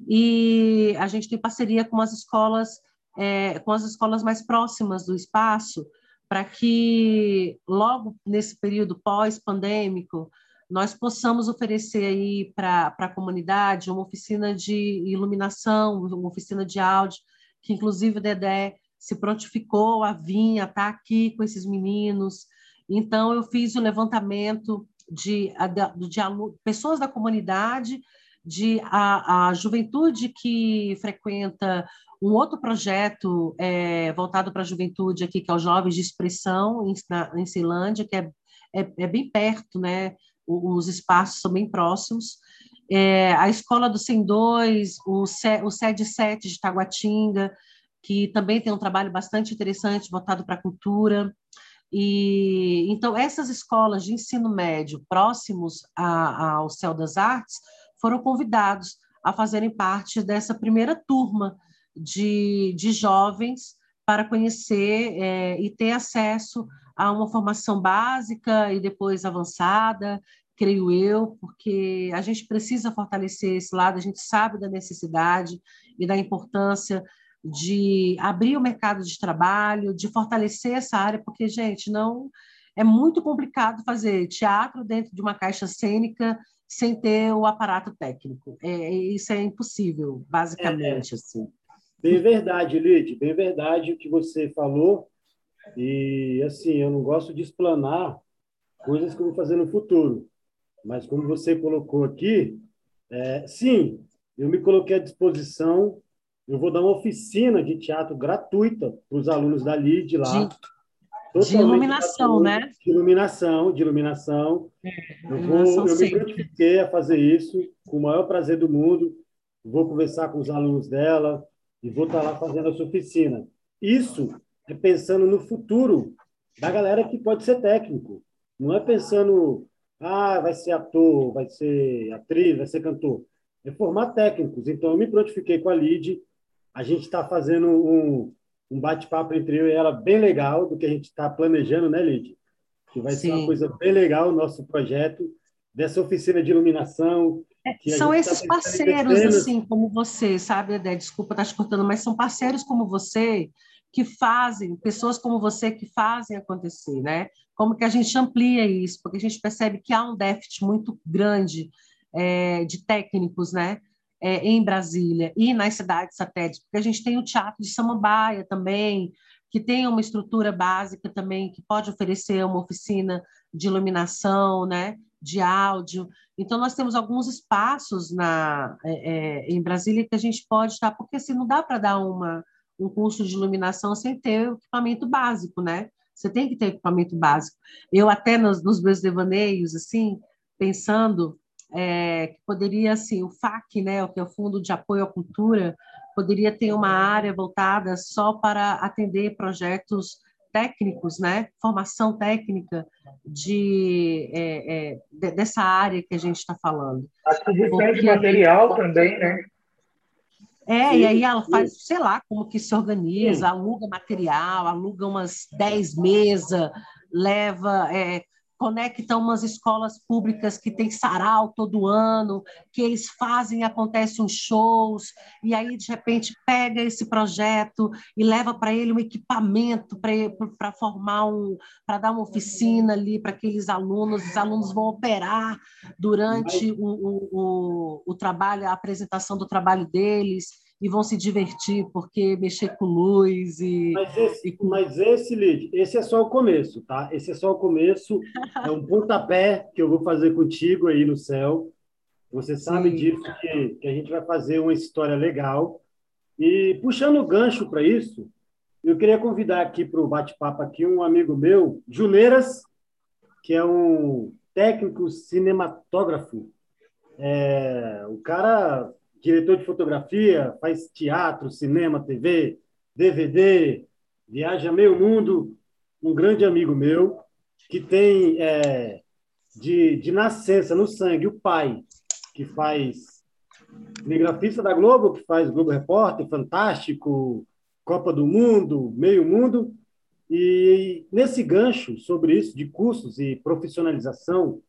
e a gente tem parceria com as escolas, é, com as escolas mais próximas do espaço, para que logo nesse período pós-pandêmico nós possamos oferecer aí para a comunidade uma oficina de iluminação, uma oficina de áudio, que inclusive o Dedé se prontificou a vir, a estar aqui com esses meninos. Então, eu fiz o levantamento de, de, de pessoas da comunidade, de a, a juventude que frequenta um outro projeto é, voltado para a juventude aqui, que é o Jovens de Expressão, em, na, em Ceilândia, que é, é, é, bem perto, né? os espaços são bem próximos. É, a Escola do 102, o, o SED 7 de Taguatinga, que também tem um trabalho bastante interessante voltado para a cultura. E então essas escolas de ensino médio próximos a, ao Céu das Artes foram convidados a fazerem parte dessa primeira turma de, de jovens para conhecer é, e ter acesso a uma formação básica e depois avançada, creio eu, porque a gente precisa fortalecer esse lado, a gente sabe da necessidade e da importância de abrir o mercado de trabalho, de fortalecer essa área, porque, gente, não é muito complicado fazer teatro dentro de uma caixa cênica sem ter o aparato técnico. É, isso é impossível, basicamente. É, assim. Bem verdade, Lid, bem verdade o que você falou. E, assim, eu não gosto de explanar coisas que eu vou fazer no futuro. Mas, como você colocou aqui, é, sim, eu me coloquei à disposição eu vou dar uma oficina de teatro gratuita para os alunos da LID lá. De, de iluminação, né? De iluminação, de iluminação. É, eu, vou, eu me identifiquei a fazer isso com o maior prazer do mundo. Vou conversar com os alunos dela e vou estar lá fazendo essa oficina. Isso é pensando no futuro da galera que pode ser técnico. Não é pensando, ah, vai ser ator, vai ser atriz, vai ser cantor. É formar técnicos. Então, eu me prontifiquei com a LID a gente está fazendo um, um bate-papo entre eu e ela bem legal do que a gente está planejando, né, Lid? Que vai Sim. ser uma coisa bem legal o nosso projeto dessa oficina de iluminação. É, são tá esses tá parceiros, assim, como você, sabe, Adé? Desculpa estar te cortando, mas são parceiros como você que fazem, pessoas como você que fazem acontecer, né? Como que a gente amplia isso? Porque a gente percebe que há um déficit muito grande é, de técnicos, né? É, em Brasília e nas cidades satélites, porque a gente tem o Teatro de Samambaia também, que tem uma estrutura básica também, que pode oferecer uma oficina de iluminação, né? de áudio. Então, nós temos alguns espaços na, é, é, em Brasília que a gente pode estar, porque assim, não dá para dar uma, um curso de iluminação sem ter o equipamento básico, né? Você tem que ter equipamento básico. Eu até nos, nos meus devaneios, assim, pensando é, que poderia, assim, o FAC, né, o que é o Fundo de Apoio à Cultura, poderia ter uma área voltada só para atender projetos técnicos, né? Formação técnica de, é, é, de dessa área que a gente está falando. Acho que material também, né? É, Sim. e aí ela faz, sei lá, como que se organiza, Sim. aluga material, aluga umas 10 mesas, leva, é, conectam umas escolas públicas que tem sarau todo ano, que eles fazem, acontecem uns shows, e aí, de repente, pega esse projeto e leva para ele um equipamento para formar um, para dar uma oficina ali para aqueles alunos, os alunos vão operar durante o, o, o, o trabalho, a apresentação do trabalho deles, e vão se divertir porque mexer com luz e. Mas esse, e mas esse Lid, esse é só o começo, tá? Esse é só o começo, é um pontapé que eu vou fazer contigo aí no céu. Você sabe Sim. disso, que, que a gente vai fazer uma história legal. E puxando o gancho para isso, eu queria convidar aqui para o bate-papo aqui um amigo meu, Juneiras, que é um técnico cinematógrafo. É, o cara diretor de fotografia, faz teatro, cinema, TV, DVD, viaja meio mundo. Um grande amigo meu que tem é, de, de nascença no sangue o pai que faz cinegrafista da Globo, que faz Globo Repórter, Fantástico, Copa do Mundo, Meio Mundo. E nesse gancho sobre isso de cursos e profissionalização,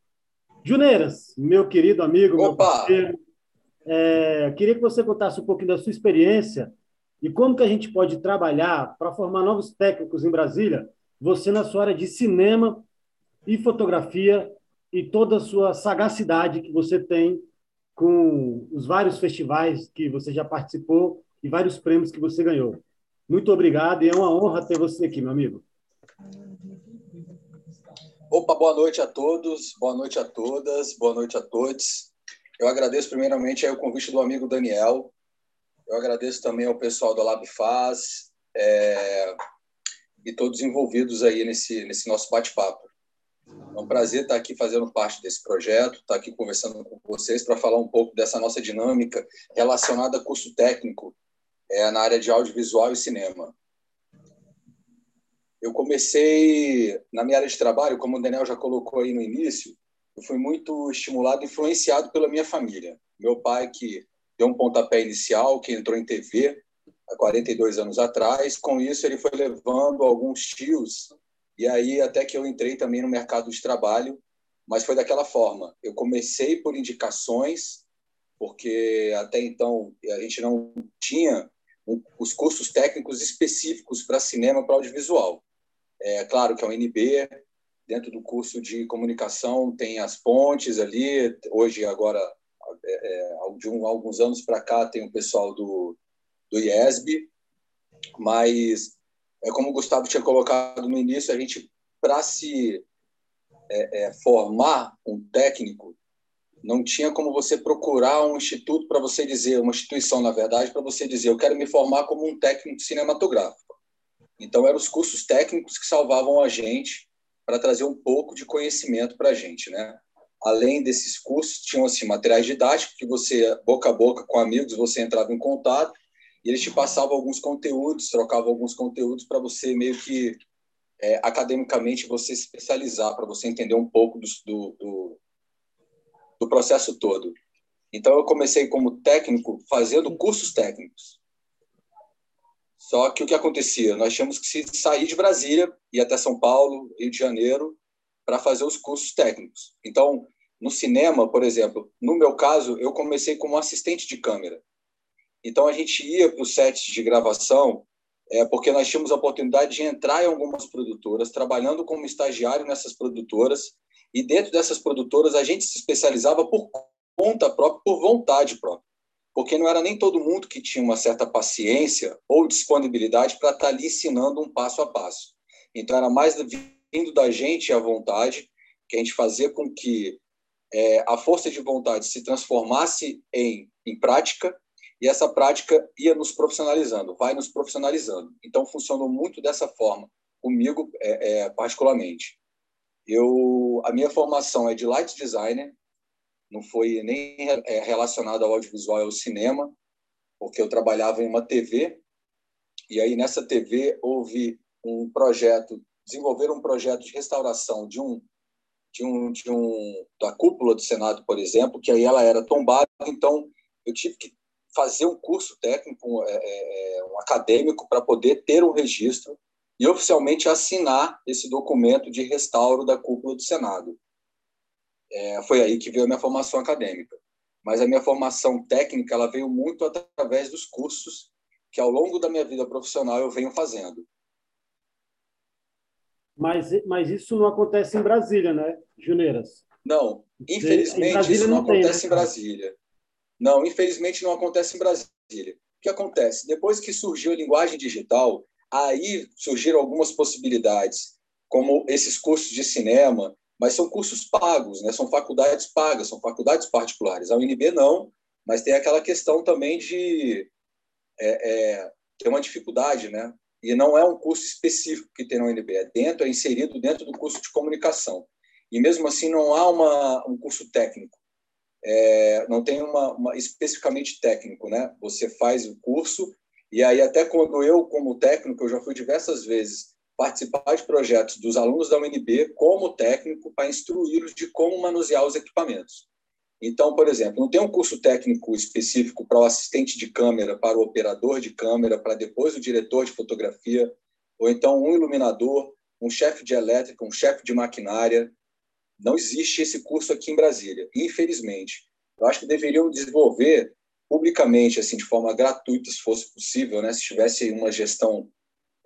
Juneiras, meu querido amigo, Opa. meu parceiro, é, queria que você contasse um pouquinho da sua experiência e como que a gente pode trabalhar para formar novos técnicos em Brasília, você na sua área de cinema e fotografia e toda a sua sagacidade que você tem com os vários festivais que você já participou e vários prêmios que você ganhou. Muito obrigado e é uma honra ter você aqui, meu amigo. Opa, boa noite a todos, boa noite a todas, boa noite a todos. Eu agradeço primeiramente o convite do amigo Daniel. Eu agradeço também ao pessoal da LabFaz é, e todos envolvidos aí nesse, nesse nosso bate-papo. É um prazer estar aqui fazendo parte desse projeto, estar aqui conversando com vocês para falar um pouco dessa nossa dinâmica relacionada a curso técnico é, na área de audiovisual e cinema. Eu comecei na minha área de trabalho, como o Daniel já colocou aí no início, eu fui muito estimulado, influenciado pela minha família. Meu pai, que deu um pontapé inicial, que entrou em TV há 42 anos atrás, com isso ele foi levando alguns tios, e aí até que eu entrei também no mercado de trabalho, mas foi daquela forma. Eu comecei por indicações, porque até então a gente não tinha os cursos técnicos específicos para cinema, para audiovisual. É claro que é o NB, dentro do curso de comunicação tem as pontes ali. Hoje, agora, é, é de um, alguns anos para cá, tem o pessoal do, do IESB. Mas, é como o Gustavo tinha colocado no início, a gente, para se é, é, formar um técnico, não tinha como você procurar um instituto para você dizer, uma instituição, na verdade, para você dizer, eu quero me formar como um técnico cinematográfico. Então, eram os cursos técnicos que salvavam a gente para trazer um pouco de conhecimento para a gente, né? Além desses cursos, tinham assim, materiais didáticos que você, boca a boca com amigos, você entrava em contato e eles te passavam alguns conteúdos, trocavam alguns conteúdos para você meio que é, academicamente você se especializar, para você entender um pouco do, do, do processo todo. Então, eu comecei como técnico fazendo cursos técnicos. Só que o que acontecia? Nós tínhamos que sair de Brasília, ir até São Paulo, Rio de Janeiro, para fazer os cursos técnicos. Então, no cinema, por exemplo, no meu caso, eu comecei como assistente de câmera. Então, a gente ia para os sets de gravação, é, porque nós tínhamos a oportunidade de entrar em algumas produtoras, trabalhando como estagiário nessas produtoras, e dentro dessas produtoras a gente se especializava por conta própria, por vontade própria porque não era nem todo mundo que tinha uma certa paciência ou disponibilidade para estar tá ali ensinando um passo a passo. Então, era mais vindo da gente à vontade, que a gente fazia com que é, a força de vontade se transformasse em, em prática e essa prática ia nos profissionalizando, vai nos profissionalizando. Então, funcionou muito dessa forma, comigo é, é, particularmente. Eu, a minha formação é de light designer, não foi nem é, relacionado ao audiovisual, ao cinema, porque eu trabalhava em uma TV, e aí nessa TV houve um projeto, desenvolver um projeto de restauração de um de um, de um da cúpula do Senado, por exemplo, que aí ela era tombada, então eu tive que fazer um curso técnico, é, é, é um acadêmico, para poder ter um registro e oficialmente assinar esse documento de restauro da cúpula do Senado. É, foi aí que veio a minha formação acadêmica. Mas a minha formação técnica ela veio muito através dos cursos que ao longo da minha vida profissional eu venho fazendo. Mas, mas isso não acontece em Brasília, né, Juneiras? Não, infelizmente isso não, não acontece tem, né? em Brasília. Não, infelizmente não acontece em Brasília. O que acontece? Depois que surgiu a linguagem digital, aí surgiram algumas possibilidades, como esses cursos de cinema, mas são cursos pagos, né? são faculdades pagas, são faculdades particulares. A UNB não, mas tem aquela questão também de é, é, ter uma dificuldade, né? E não é um curso específico que tem na UNB, é dentro, é inserido dentro do curso de comunicação. E mesmo assim não há uma, um curso técnico, é, não tem uma, uma, especificamente técnico, né? Você faz o curso e aí até quando eu como técnico eu já fui diversas vezes participar de projetos dos alunos da UNB como técnico para instruí-los de como manusear os equipamentos. Então, por exemplo, não tem um curso técnico específico para o assistente de câmera, para o operador de câmera, para depois o diretor de fotografia, ou então um iluminador, um chefe de elétrica, um chefe de maquinária. Não existe esse curso aqui em Brasília, infelizmente. Eu acho que deveriam desenvolver publicamente, assim, de forma gratuita, se fosse possível, né? se tivesse uma gestão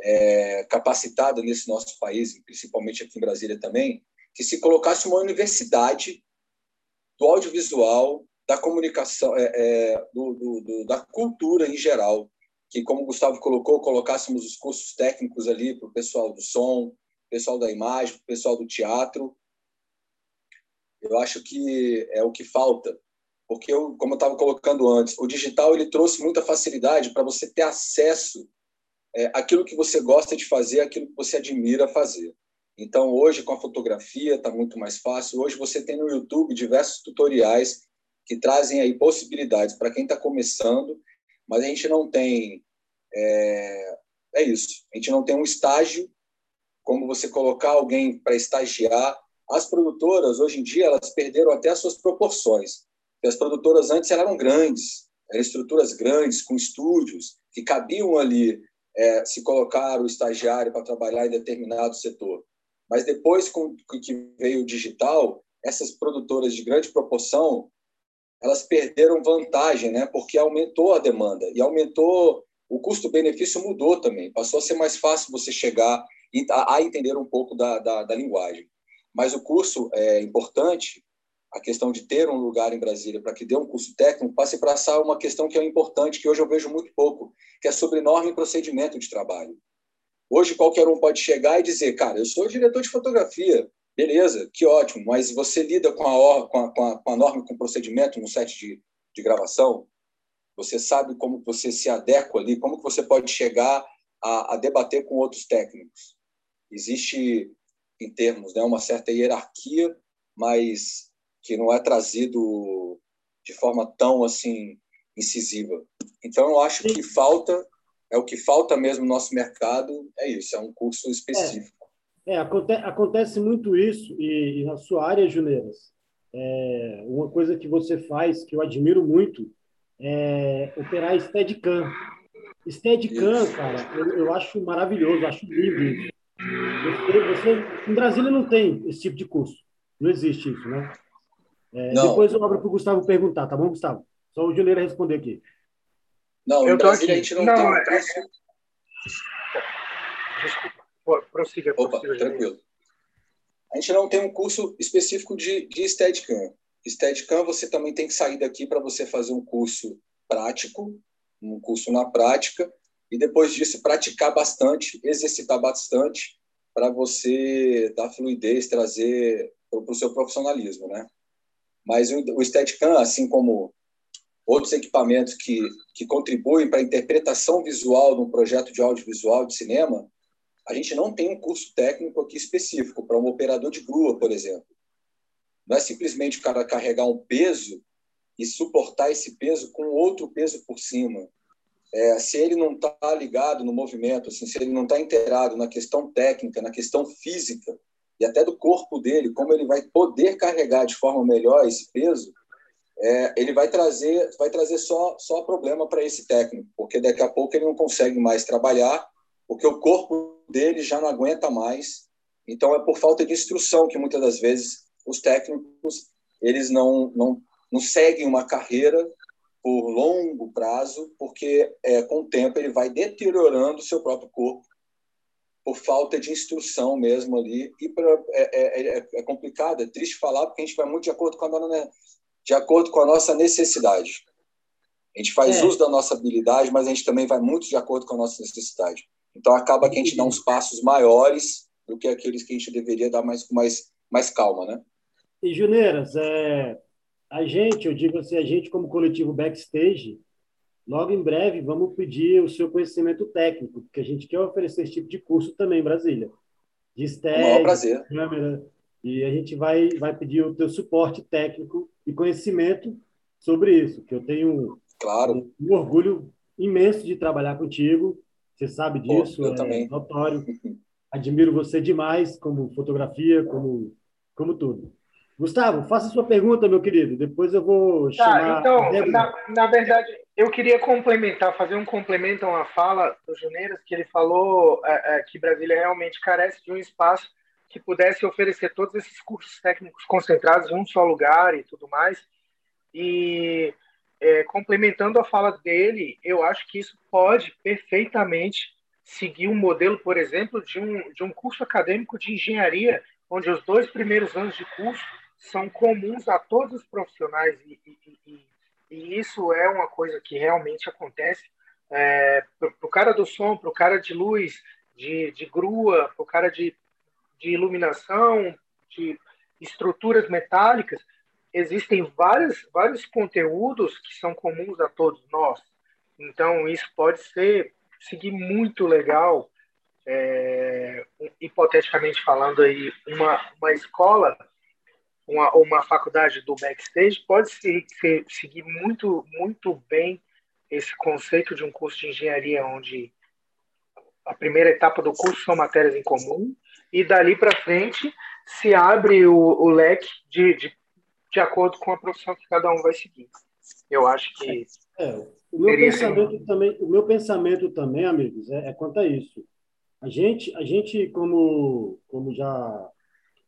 é, capacitada nesse nosso país, principalmente aqui em Brasília também, que se colocasse uma universidade do audiovisual, da comunicação, é, é, do, do, do, da cultura em geral, que, como o Gustavo colocou, colocássemos os cursos técnicos ali para o pessoal do som, pessoal da imagem, pessoal do teatro. Eu acho que é o que falta, porque, eu, como eu estava colocando antes, o digital ele trouxe muita facilidade para você ter acesso é, àquilo que você gosta de fazer, aquilo que você admira fazer. Então, hoje, com a fotografia, está muito mais fácil. Hoje, você tem no YouTube diversos tutoriais que trazem aí possibilidades para quem está começando, mas a gente não tem. É, é isso. A gente não tem um estágio, como você colocar alguém para estagiar. As produtoras, hoje em dia, elas perderam até as suas proporções. As produtoras antes eram grandes, eram estruturas grandes, com estúdios, que cabiam ali é, se colocar o estagiário para trabalhar em determinado setor. Mas depois com que veio o digital, essas produtoras de grande proporção, elas perderam vantagem, né? Porque aumentou a demanda e aumentou o custo-benefício mudou também. Passou a ser mais fácil você chegar a entender um pouco da, da, da linguagem. Mas o curso é importante, a questão de ter um lugar em Brasília para que dê um curso técnico, passe para passar uma questão que é importante, que hoje eu vejo muito pouco, que é sobre norma e procedimento de trabalho. Hoje qualquer um pode chegar e dizer, cara, eu sou diretor de fotografia, beleza, que ótimo, mas você lida com a, com a, com a, com a norma, com o procedimento no set de, de gravação? Você sabe como você se adequa ali, como que você pode chegar a, a debater com outros técnicos? Existe, em termos, né, uma certa hierarquia, mas que não é trazido de forma tão assim incisiva. Então, eu acho que falta é o que falta mesmo no nosso mercado, é isso, é um curso específico. É, é acontece, acontece, muito isso, e, e, na sua área, Juneiras, é, uma coisa que você faz, que eu admiro muito, é operar Steadicam. Steadicam, isso. cara, eu, eu, acho maravilhoso, acho lindo isso. Você, você, em Brasília não tem esse tipo de curso, não existe isso, né? É, depois eu abro para o Gustavo perguntar, tá bom, Gustavo? Só o Juneira responder aqui. Não, eu tô aqui. a gente não, não tem um é... Desculpa, prossiga. Opa, prossiga, tranquilo. A gente não tem um curso específico de, de Steadicam. Steadicam, você também tem que sair daqui para você fazer um curso prático, um curso na prática, e depois disso praticar bastante, exercitar bastante, para você dar fluidez, trazer para o seu profissionalismo, né? Mas o, o Steadicam, assim como outros equipamentos que, que contribuem para a interpretação visual de um projeto de audiovisual de cinema, a gente não tem um curso técnico aqui específico para um operador de grua, por exemplo. Não é simplesmente o cara carregar um peso e suportar esse peso com outro peso por cima. É, se ele não está ligado no movimento, assim, se ele não está inteirado na questão técnica, na questão física e até do corpo dele, como ele vai poder carregar de forma melhor esse peso, é, ele vai trazer, vai trazer só, só problema para esse técnico, porque daqui a pouco ele não consegue mais trabalhar, porque o corpo dele já não aguenta mais. Então é por falta de instrução que muitas das vezes os técnicos eles não, não, não seguem uma carreira por longo prazo, porque é, com o tempo ele vai deteriorando o seu próprio corpo por falta de instrução mesmo ali. E pra, é, é, é, é complicado, é triste falar, porque a gente vai muito de acordo com a de acordo com a nossa necessidade. A gente faz é. uso da nossa habilidade, mas a gente também vai muito de acordo com a nossa necessidade. Então acaba que a gente dá uns passos maiores do que aqueles que a gente deveria dar mais com mais, mais calma, né? E Juneiras, é, a gente, eu digo assim, a gente como coletivo Backstage, logo em breve vamos pedir o seu conhecimento técnico, porque a gente quer oferecer esse tipo de curso também em Brasília. De prazer. câmera, e a gente vai, vai pedir o teu suporte técnico e conhecimento sobre isso, que eu tenho claro. um, um orgulho imenso de trabalhar contigo. Você sabe disso, Pô, eu é também. notório. <laughs> Admiro você demais como fotografia, como, como tudo. Gustavo, faça sua pergunta, meu querido. Depois eu vou tá, chamar. Então, na, na, verdade, eu queria complementar, fazer um complemento a uma fala do Juneiras, que ele falou é, é, que Brasília realmente carece de um espaço que pudesse oferecer todos esses cursos técnicos concentrados em um só lugar e tudo mais. E é, complementando a fala dele, eu acho que isso pode perfeitamente seguir um modelo, por exemplo, de um, de um curso acadêmico de engenharia, onde os dois primeiros anos de curso são comuns a todos os profissionais e, e, e, e isso é uma coisa que realmente acontece é, para o cara do som, para o cara de luz, de, de grua, para o cara de de iluminação, de estruturas metálicas, existem vários, vários conteúdos que são comuns a todos nós. Então, isso pode ser, seguir muito legal, é, hipoteticamente falando aí, uma, uma escola, uma, uma faculdade do backstage pode ser, ser, seguir muito, muito bem esse conceito de um curso de engenharia onde a primeira etapa do curso são matérias em comum, e dali para frente se abre o, o leque de, de, de, acordo com a profissão que cada um vai seguir. Eu acho que. É, o, meu pensamento também, o meu pensamento também, amigos, é, é, quanto a isso. A gente, a gente como, como já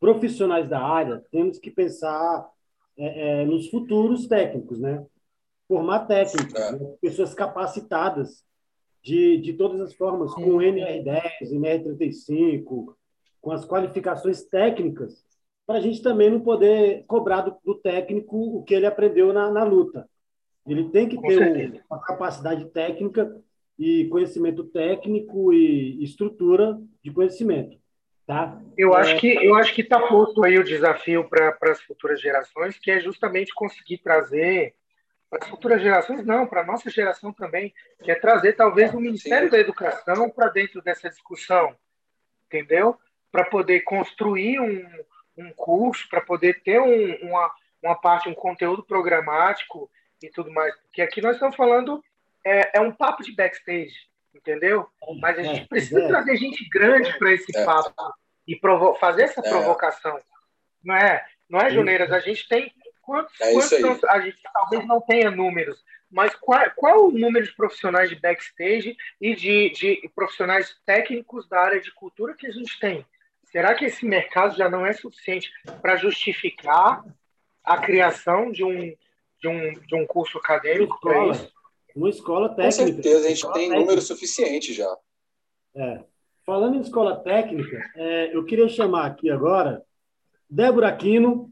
profissionais da área, temos que pensar é, é, nos futuros técnicos, né? Formar técnicos, é. né? pessoas capacitadas de, de todas as formas, com NR10, NR35, com as qualificações técnicas, para a gente também não poder cobrar do, do, técnico o que ele aprendeu na, na luta. Ele tem que ter uma capacidade técnica e conhecimento técnico e estrutura de conhecimento. Tá? Eu acho é... que eu acho que está posto aí o desafio para as futuras gerações, que é justamente conseguir trazer para as futuras gerações, não, para a nossa geração também, que é trazer talvez o Ministério Sim. da Educação para dentro dessa discussão, entendeu? para poder construir um, um curso, para poder ter um, uma, uma parte, um conteúdo programático e tudo mais. Porque aqui nós estamos falando, é, é um papo de backstage, entendeu? Mas a gente é, precisa é. trazer gente grande para esse é. papo e provo fazer essa é. provocação. Não é, não é, Juneiras? A gente tem. Quantos, quantos a gente talvez não tenha números, mas qual, qual o número de profissionais de backstage e de, de profissionais técnicos da área de cultura que a gente tem? Será que esse mercado já não é suficiente para justificar a criação de um, de um, de um curso acadêmico para isso? Uma escola técnica. Com certeza, a gente tem técnica. número suficiente já. É. Falando em escola técnica, é, eu queria chamar aqui agora Débora Aquino,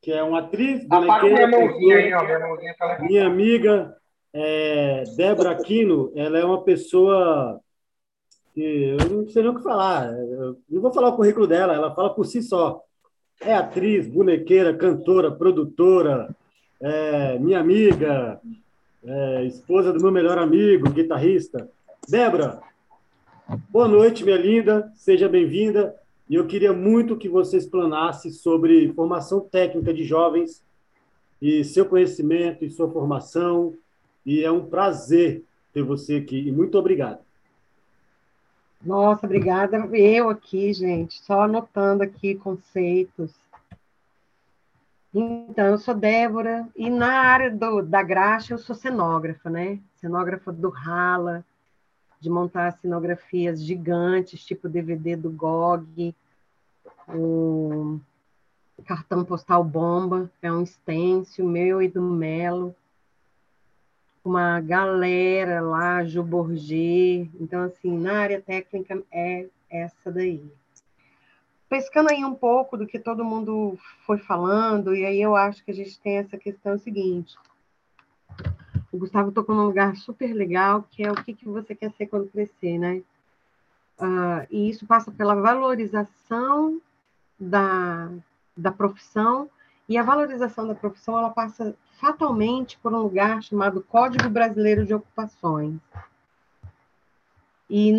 que é uma atriz. Apaga minha mãozinha aí, ó, minha mãozinha tá Minha amiga é, Débora Aquino, ela é uma pessoa que eu não sei nem o que falar. Eu não vou falar o currículo dela, ela fala por si só. é atriz, bonequeira, cantora, produtora, é, minha amiga, é, esposa do meu melhor amigo, guitarrista. Débora, boa noite, minha linda, seja bem-vinda. E eu queria muito que você explanasse sobre formação técnica de jovens e seu conhecimento e sua formação. E é um prazer ter você aqui. E muito obrigado. Nossa, obrigada. Eu aqui, gente, só anotando aqui conceitos. Então, eu sou Débora, e na área do, da graxa eu sou cenógrafa, né? Cenógrafa do Rala, de montar cenografias gigantes, tipo DVD do GOG, o cartão postal bomba, é um stencil meu e do Melo, uma galera lá, Ju Borget, então, assim, na área técnica é essa daí pescando aí um pouco do que todo mundo foi falando, e aí eu acho que a gente tem essa questão seguinte. O Gustavo tocou num lugar super legal, que é o que, que você quer ser quando crescer, né? Uh, e isso passa pela valorização da, da profissão, e a valorização da profissão ela passa fatalmente por um lugar chamado Código Brasileiro de Ocupações. E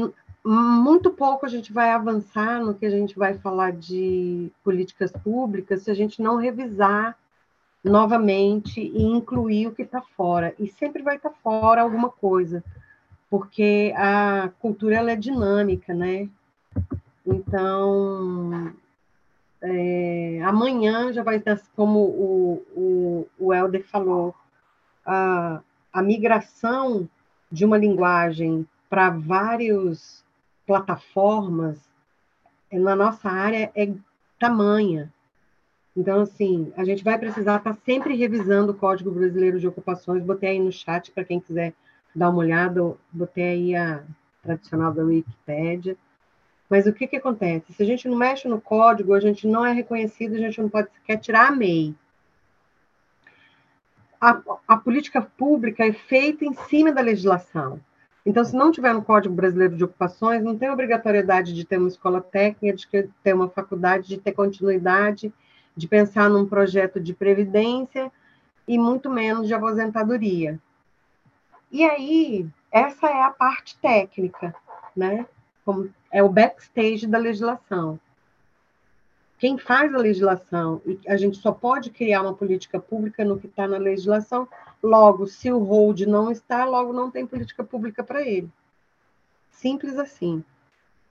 muito pouco a gente vai avançar no que a gente vai falar de políticas públicas se a gente não revisar novamente e incluir o que está fora. E sempre vai estar tá fora alguma coisa, porque a cultura ela é dinâmica, né? Então, é, amanhã já vai dar, como o, o, o Helder falou, a, a migração de uma linguagem para vários plataformas na nossa área é tamanha. Então, assim, a gente vai precisar estar tá sempre revisando o Código Brasileiro de Ocupações. Botei aí no chat para quem quiser dar uma olhada, botei aí a tradicional da Wikipédia. Mas o que, que acontece? Se a gente não mexe no código, a gente não é reconhecido, a gente não pode sequer tirar a MEI. A, a política pública é feita em cima da legislação. Então, se não tiver no Código Brasileiro de Ocupações, não tem obrigatoriedade de ter uma escola técnica, de ter uma faculdade, de ter continuidade, de pensar num projeto de previdência e muito menos de aposentadoria. E aí, essa é a parte técnica, né? Como é o backstage da legislação. Quem faz a legislação, e a gente só pode criar uma política pública no que está na legislação, Logo, se o hold não está, logo não tem política pública para ele. Simples assim.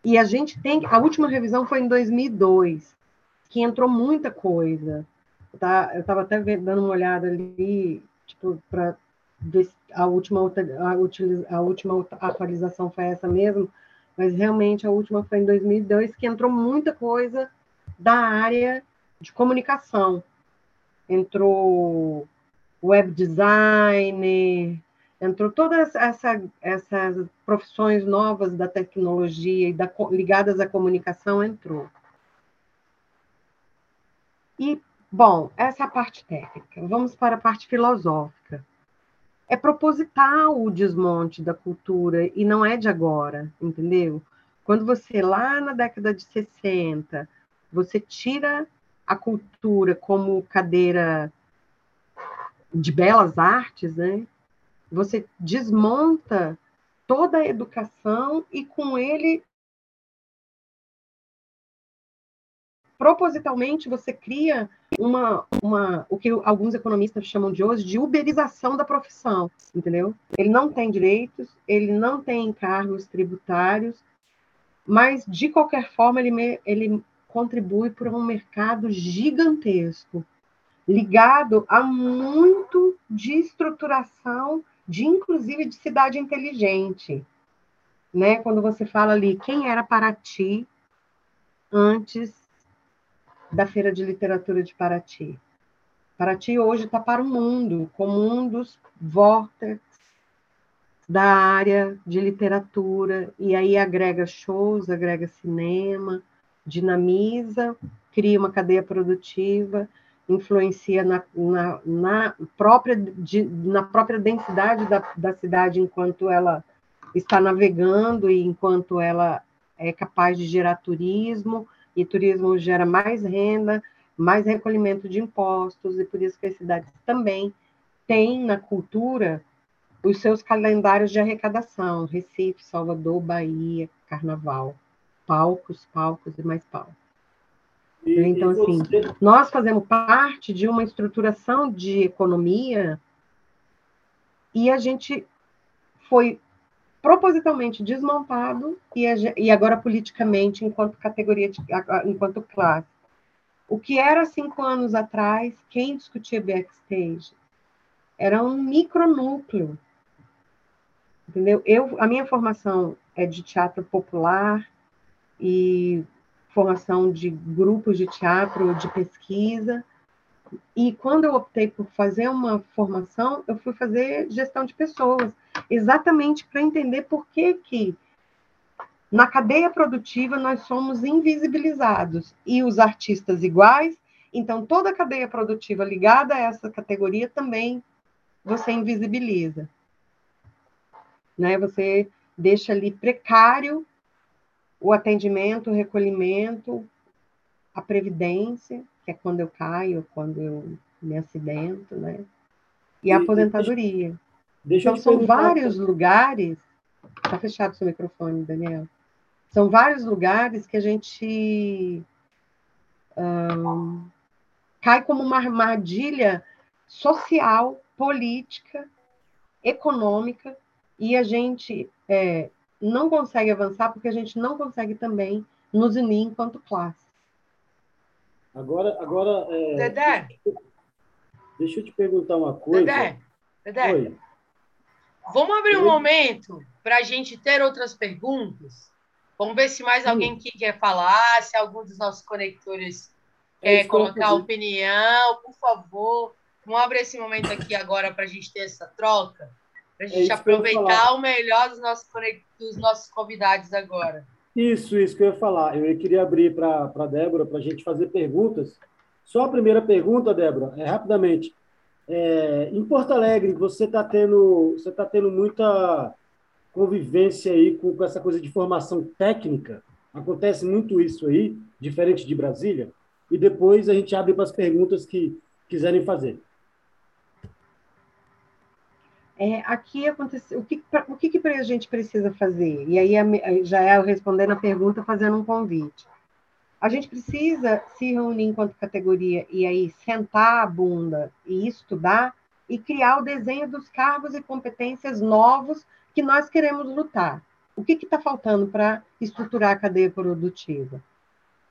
E a gente tem. A última revisão foi em 2002, que entrou muita coisa. Tá? Eu estava até dando uma olhada ali, tipo, para a última, a, a última atualização foi essa mesmo, mas realmente a última foi em 2002, que entrou muita coisa da área de comunicação. Entrou web design, entrou todas essa, essas profissões novas da tecnologia e da, ligadas à comunicação entrou. E, bom, essa é a parte técnica. Vamos para a parte filosófica. É proposital o desmonte da cultura e não é de agora, entendeu? Quando você, lá na década de 60, você tira a cultura como cadeira de belas artes, né? Você desmonta toda a educação e com ele propositalmente você cria uma, uma o que alguns economistas chamam de hoje de uberização da profissão, entendeu? Ele não tem direitos, ele não tem encargos tributários, mas de qualquer forma ele, ele contribui para um mercado gigantesco ligado a muito de estruturação, de inclusive de cidade inteligente. Né? Quando você fala ali, quem era Paraty antes da Feira de Literatura de Paraty? Paraty hoje está para o mundo, como um dos vórtices da área de literatura, e aí agrega shows, agrega cinema, dinamiza, cria uma cadeia produtiva, influencia na, na, na própria, de, na própria densidade da, da cidade enquanto ela está navegando e enquanto ela é capaz de gerar turismo, e turismo gera mais renda, mais recolhimento de impostos, e por isso que as cidades também têm na cultura os seus calendários de arrecadação, Recife, Salvador, Bahia, Carnaval, palcos, palcos e mais palcos. E, então, e assim, nós fazemos parte de uma estruturação de economia e a gente foi propositalmente desmontado e, e agora politicamente enquanto categoria, de, enquanto classe. O que era cinco anos atrás, quem discutia backstage era um micronúcleo, entendeu? Eu, a minha formação é de teatro popular e formação de grupos de teatro de pesquisa. E quando eu optei por fazer uma formação, eu fui fazer gestão de pessoas, exatamente para entender por que, que na cadeia produtiva nós somos invisibilizados e os artistas iguais, então toda a cadeia produtiva ligada a essa categoria também você invisibiliza. Né? Você deixa ali precário o atendimento, o recolhimento, a previdência, que é quando eu caio, quando eu me acidento, né? E a aposentadoria. Deixa, então, são vários lugares. Está fechado seu microfone, Daniel. São vários lugares que a gente um, cai como uma armadilha social, política, econômica, e a gente é, não consegue avançar porque a gente não consegue também nos unir enquanto classe. Agora, agora é... Dedé. Deixa eu te perguntar uma coisa. Dedé, Dedé. Oi. Vamos abrir um momento para a gente ter outras perguntas. Vamos ver se mais alguém que quer falar, se algum dos nossos conectores é quer colocar opinião, por favor. Vamos abrir esse momento aqui agora para a gente ter essa troca. Para a é gente é aproveitar o melhor dos nossos, dos nossos convidados agora. Isso, isso que eu ia falar. Eu queria abrir para a Débora para a gente fazer perguntas. Só a primeira pergunta, Débora, é rapidamente. É, em Porto Alegre, você está tendo, você tá tendo muita convivência aí com, com essa coisa de formação técnica? Acontece muito isso aí, diferente de Brasília? E depois a gente abre para as perguntas que quiserem fazer. É, aqui aconteceu. O que, o que, que a gente precisa fazer? E aí já é eu respondendo a pergunta, fazendo um convite. A gente precisa se reunir enquanto categoria e aí sentar a bunda e estudar e criar o desenho dos cargos e competências novos que nós queremos lutar. O que está faltando para estruturar a cadeia produtiva?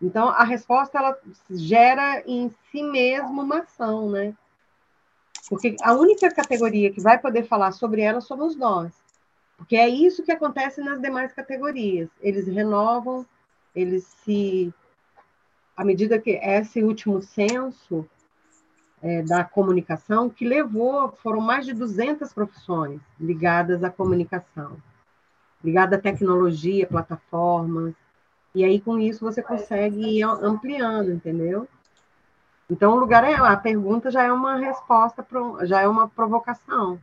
Então, a resposta ela gera em si mesmo uma ação, né? Porque a única categoria que vai poder falar sobre ela somos nós. Porque é isso que acontece nas demais categorias. Eles renovam, eles se. À medida que esse último censo é, da comunicação, que levou, foram mais de 200 profissões ligadas à comunicação, ligadas à tecnologia, plataformas. E aí, com isso, você consegue ir ampliando, entendeu? Então, o lugar é a pergunta já é uma resposta, já é uma provocação.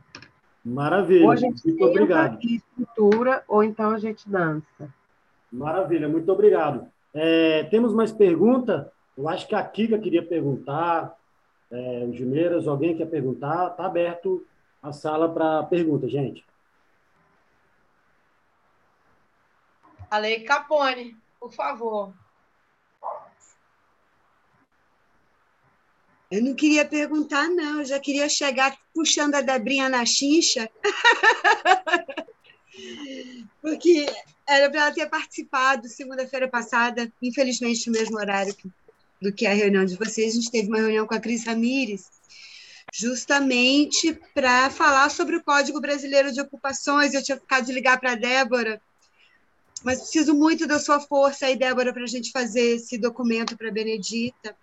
Maravilha. Ou a gente muito obrigado. E estrutura, ou então a gente dança. Maravilha, muito obrigado. É, temos mais pergunta? Eu acho que a Kika queria perguntar, é, o Juneiras, alguém quer perguntar? Está aberto a sala para pergunta, gente. Ale Capone, por favor. Eu não queria perguntar, não, eu já queria chegar puxando a Debrinha na chincha. <laughs> Porque era para ela ter participado segunda-feira passada, infelizmente no mesmo horário do que a reunião de vocês. A gente teve uma reunião com a Cris Ramires, justamente para falar sobre o Código Brasileiro de Ocupações. Eu tinha ficado de ligar para a Débora, mas preciso muito da sua força aí, Débora, para a gente fazer esse documento para a Benedita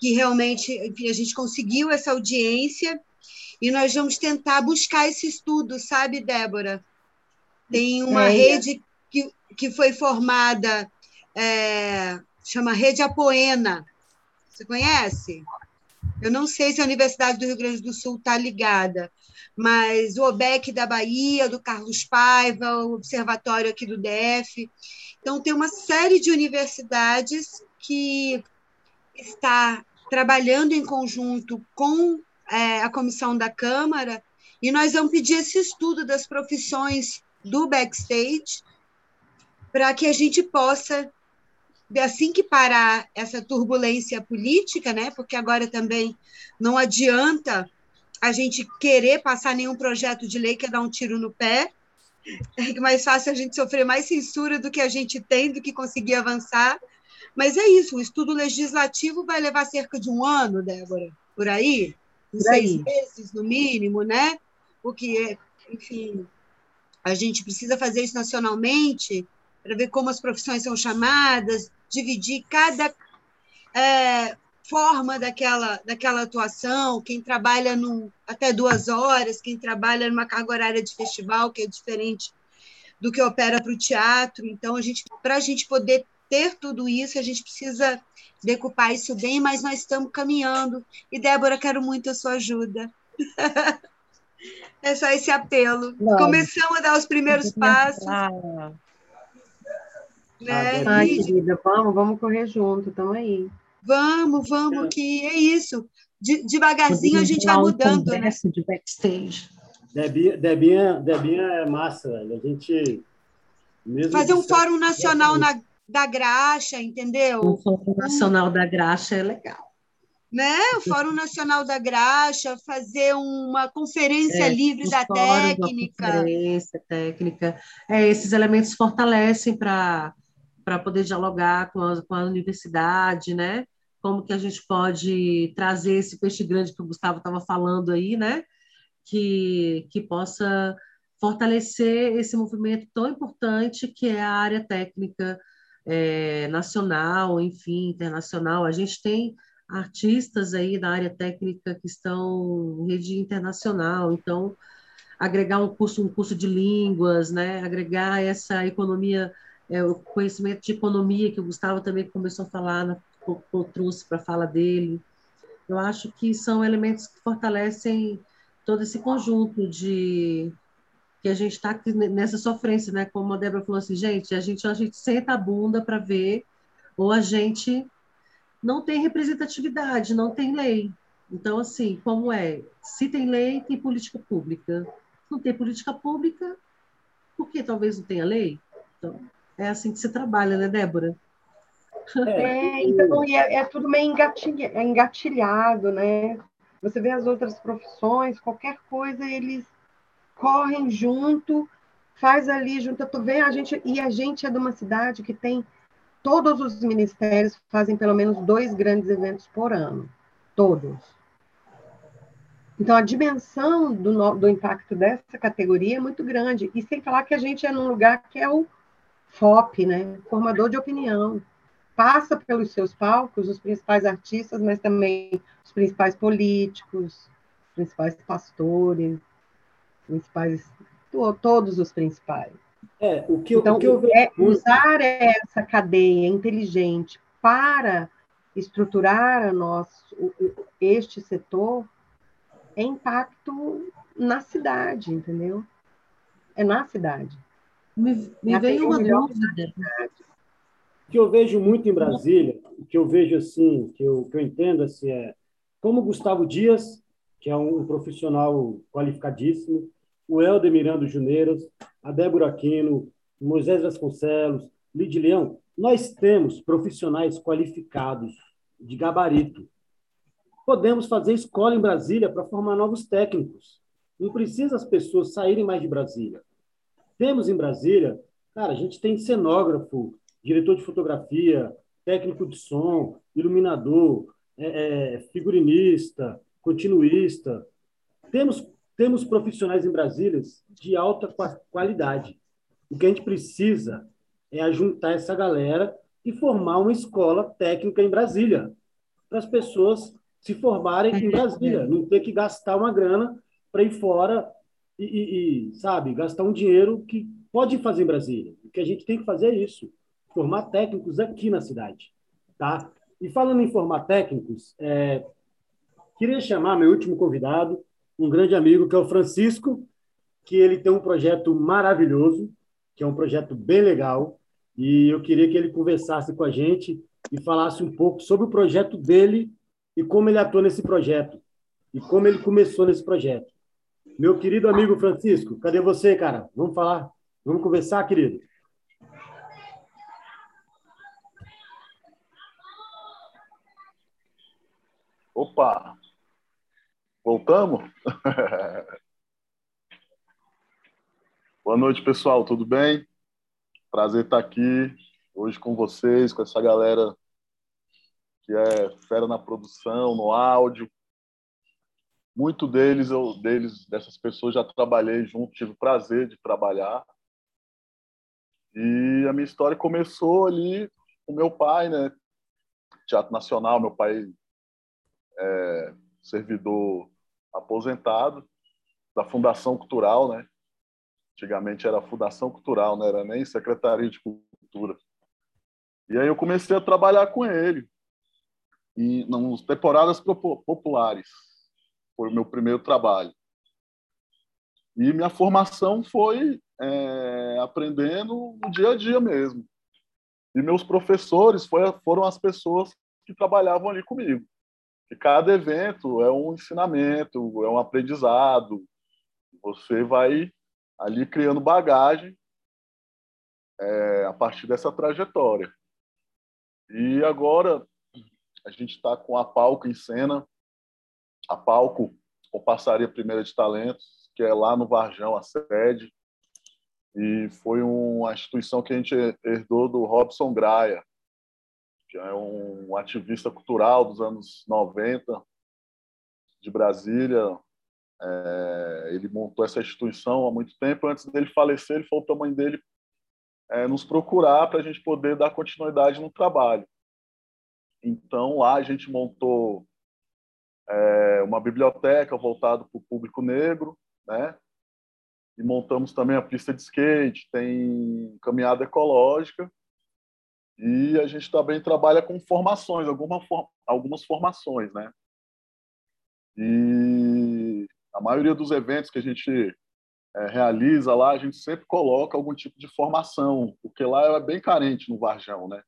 que realmente enfim, a gente conseguiu essa audiência e nós vamos tentar buscar esse estudo, sabe, Débora? Tem uma é. rede que, que foi formada, é, chama Rede Apoena. Você conhece? Eu não sei se a Universidade do Rio Grande do Sul está ligada, mas o OBEC da Bahia, do Carlos Paiva, o Observatório aqui do DF. Então, tem uma série de universidades que está trabalhando em conjunto com é, a comissão da Câmara e nós vamos pedir esse estudo das profissões do backstage para que a gente possa, assim que parar essa turbulência política, né? Porque agora também não adianta a gente querer passar nenhum projeto de lei que é dar um tiro no pé. É mais fácil a gente sofrer mais censura do que a gente tem, do que conseguir avançar. Mas é isso, o estudo legislativo vai levar cerca de um ano, Débora, por aí, por seis meses no mínimo, né? O que é, enfim, a gente precisa fazer isso nacionalmente para ver como as profissões são chamadas, dividir cada é, forma daquela, daquela atuação, quem trabalha no, até duas horas, quem trabalha numa carga horária de festival, que é diferente do que opera para o teatro. Então, a gente, para a gente poder ter tudo isso, a gente precisa decupar isso bem, mas nós estamos caminhando. E, Débora, quero muito a sua ajuda. <laughs> é só esse apelo. Começamos a dar os primeiros passos. Né? Ai, querida, vamos, vamos correr junto, estamos aí. Vamos, vamos, que é isso. De, devagarzinho a gente vai mudando, né? de backstage. Debinha, Debinha, Debinha é massa, velho. A gente. Fazer um fórum nacional na, da graxa, entendeu? O Fórum Nacional da Graxa é legal. Né? O Fórum Nacional da Graxa, fazer uma conferência é, livre da técnica. Conferência técnica. É, esses elementos fortalecem para para poder dialogar com a, com a universidade, né? Como que a gente pode trazer esse peixe grande que o Gustavo estava falando aí, né? Que, que possa fortalecer esse movimento tão importante que é a área técnica é, nacional, enfim, internacional. A gente tem artistas aí da área técnica que estão em rede internacional, então agregar um curso, um curso de línguas, né? Agregar essa economia é, o conhecimento de economia que o Gustavo também começou a falar, na, trouxe para a fala dele. Eu acho que são elementos que fortalecem todo esse conjunto de que a gente está nessa sofrência, né? Como a Débora falou assim, gente, a gente a gente senta a bunda para ver, ou a gente não tem representatividade, não tem lei. Então, assim, como é? Se tem lei, tem política pública. Não tem política pública, por que talvez não tenha lei? Então, é assim que se trabalha, né, Débora? É, então, e é, é tudo meio engatilha, é engatilhado, né? Você vê as outras profissões, qualquer coisa, eles correm junto, faz ali junto. Tu vê a gente e a gente é de uma cidade que tem todos os ministérios fazem pelo menos dois grandes eventos por ano, todos. Então a dimensão do, do impacto dessa categoria é muito grande e sem falar que a gente é num lugar que é o FOP, né? Formador de opinião. Passa pelos seus palcos os principais artistas, mas também os principais políticos, os principais pastores, principais, todos os principais. É, o que, então, o que eu vejo... é usar essa cadeia inteligente para estruturar a nosso, este setor é impacto na cidade, entendeu? É na cidade. Me, me veio uma dúvida. O que eu vejo muito em Brasília, o que eu vejo assim, que eu, que eu entendo assim, é como Gustavo Dias, que é um profissional qualificadíssimo, o Helder Miranda Juneiras, a Débora Aquino, Moisés Vasconcelos, Lid Leão, nós temos profissionais qualificados de gabarito. Podemos fazer escola em Brasília para formar novos técnicos. Não precisa as pessoas saírem mais de Brasília. Temos em Brasília, cara, a gente tem cenógrafo, diretor de fotografia, técnico de som, iluminador, é, é, figurinista, continuista. Temos, temos profissionais em Brasília de alta qualidade. O que a gente precisa é ajuntar essa galera e formar uma escola técnica em Brasília, para as pessoas se formarem em Brasília, não ter que gastar uma grana para ir fora e, e, e, sabe, gastar um dinheiro que pode fazer em Brasília. O que a gente tem que fazer é isso, formar técnicos aqui na cidade, tá? E falando em formar técnicos, é, queria chamar meu último convidado, um grande amigo, que é o Francisco, que ele tem um projeto maravilhoso, que é um projeto bem legal, e eu queria que ele conversasse com a gente e falasse um pouco sobre o projeto dele e como ele atua nesse projeto e como ele começou nesse projeto. Meu querido amigo Francisco, cadê você, cara? Vamos falar? Vamos conversar, querido? Opa! Voltamos? <laughs> Boa noite, pessoal, tudo bem? Prazer estar aqui hoje com vocês, com essa galera que é fera na produção, no áudio. Muito deles, eu, deles, dessas pessoas já trabalhei junto, tive o prazer de trabalhar. E a minha história começou ali com meu pai, né? Teatro Nacional, meu pai é servidor aposentado da Fundação Cultural, né? Antigamente era Fundação Cultural, não era nem Secretaria de Cultura. E aí eu comecei a trabalhar com ele e nas temporadas populares. Foi o meu primeiro trabalho. E minha formação foi é, aprendendo no dia a dia mesmo. E meus professores foi, foram as pessoas que trabalhavam ali comigo. E cada evento é um ensinamento, é um aprendizado. Você vai ali criando bagagem é, a partir dessa trajetória. E agora a gente está com a Palco em cena, a Palco com Passaria Primeira de Talentos, que é lá no Varjão, a sede, e foi uma instituição que a gente herdou do Robson Graia, que é um ativista cultural dos anos 90 de Brasília, é, ele montou essa instituição há muito tempo. Antes dele falecer, ele falou para a mãe dele é, nos procurar para a gente poder dar continuidade no trabalho. Então, lá a gente montou é, uma biblioteca voltada para o público negro, né? E montamos também a pista de skate, tem caminhada ecológica. E a gente também trabalha com formações, alguma, algumas formações, né? E a maioria dos eventos que a gente é, realiza lá, a gente sempre coloca algum tipo de formação, porque lá é bem carente no Varjão, né?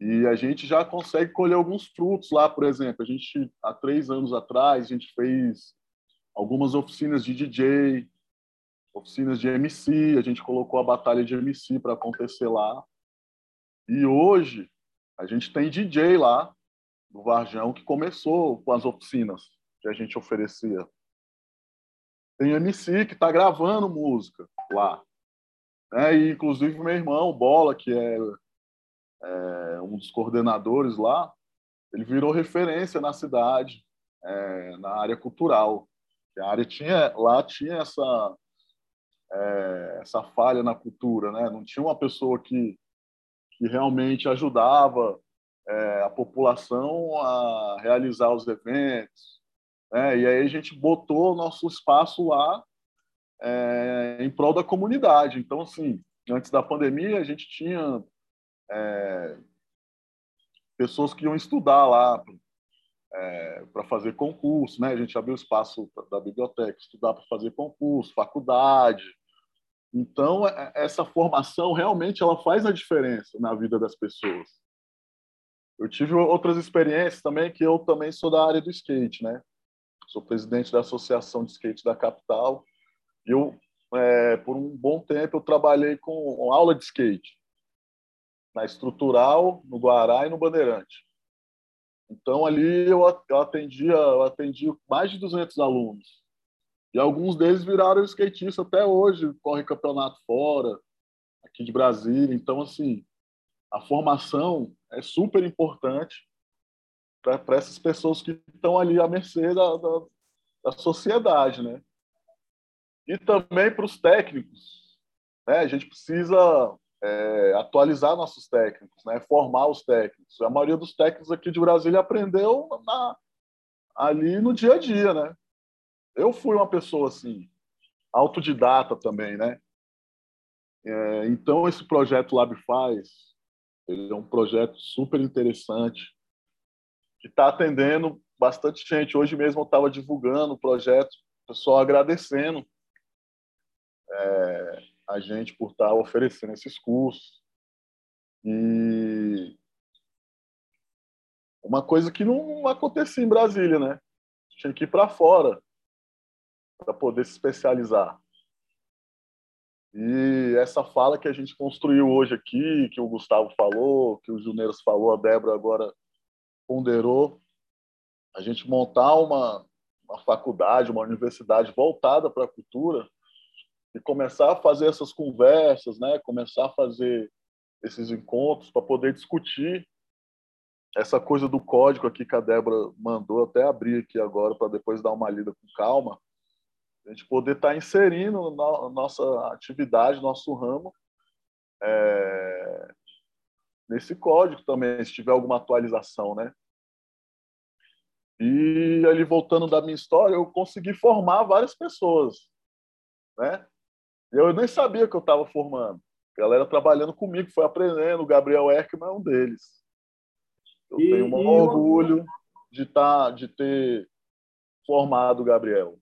E a gente já consegue colher alguns frutos lá, por exemplo. A gente, há três anos atrás, a gente fez algumas oficinas de DJ, oficinas de MC, a gente colocou a batalha de MC para acontecer lá. E hoje, a gente tem DJ lá, no Varjão, que começou com as oficinas que a gente oferecia. Tem MC que está gravando música lá. É, e, inclusive, meu irmão, Bola, que é, é, um dos coordenadores lá, ele virou referência na cidade, é, na área cultural. A área tinha, lá tinha essa, é, essa falha na cultura, né? Não tinha uma pessoa que, que realmente ajudava é, a população a realizar os eventos, né? E aí a gente botou nosso espaço lá é, em prol da comunidade. Então, assim, antes da pandemia, a gente tinha é, pessoas que iam estudar lá é, para fazer concurso, né? A gente abriu espaço da biblioteca, estudar para fazer concurso, faculdade. Então, é, essa formação realmente ela faz a diferença na vida das pessoas. Eu tive outras experiências também que eu também sou da área do skate, né? sou presidente da Associação de Skate da capital. Eu, é, por um bom tempo, eu trabalhei com aula de skate na Estrutural, no Guará e no Bandeirante. Então, ali eu, atendia, eu atendi mais de 200 alunos. E alguns deles viraram skatistas até hoje, correm campeonato fora, aqui de Brasília. Então, assim, a formação é super importante para essas pessoas que estão ali à mercê da, da, da sociedade, né? E também para os técnicos, né? A gente precisa é, atualizar nossos técnicos, né? Formar os técnicos. A maioria dos técnicos aqui de Brasília aprendeu na, ali no dia a dia, né? Eu fui uma pessoa assim, autodidata também, né? É, então esse projeto Lab faz, ele é um projeto super interessante que está atendendo bastante gente. Hoje mesmo eu estava divulgando o projeto, pessoal agradecendo é, a gente por estar tá oferecendo esses cursos. E Uma coisa que não acontecia em Brasília, né? Tinha que ir para fora para poder se especializar. E essa fala que a gente construiu hoje aqui, que o Gustavo falou, que o Juneiros falou, a Débora agora ponderou, a gente montar uma, uma faculdade, uma universidade voltada para a cultura e começar a fazer essas conversas, né? começar a fazer esses encontros para poder discutir essa coisa do código aqui que a Débora mandou, até abrir aqui agora para depois dar uma lida com calma, a gente poder estar tá inserindo na nossa atividade, nosso ramo, é, nesse código também, se tiver alguma atualização, né? E ali voltando da minha história, eu consegui formar várias pessoas, né? Eu nem sabia que eu estava formando. A galera trabalhando comigo, foi aprendendo. O Gabriel Erkman é um deles. Eu e, tenho um orgulho de, tá, de ter formado o Gabriel.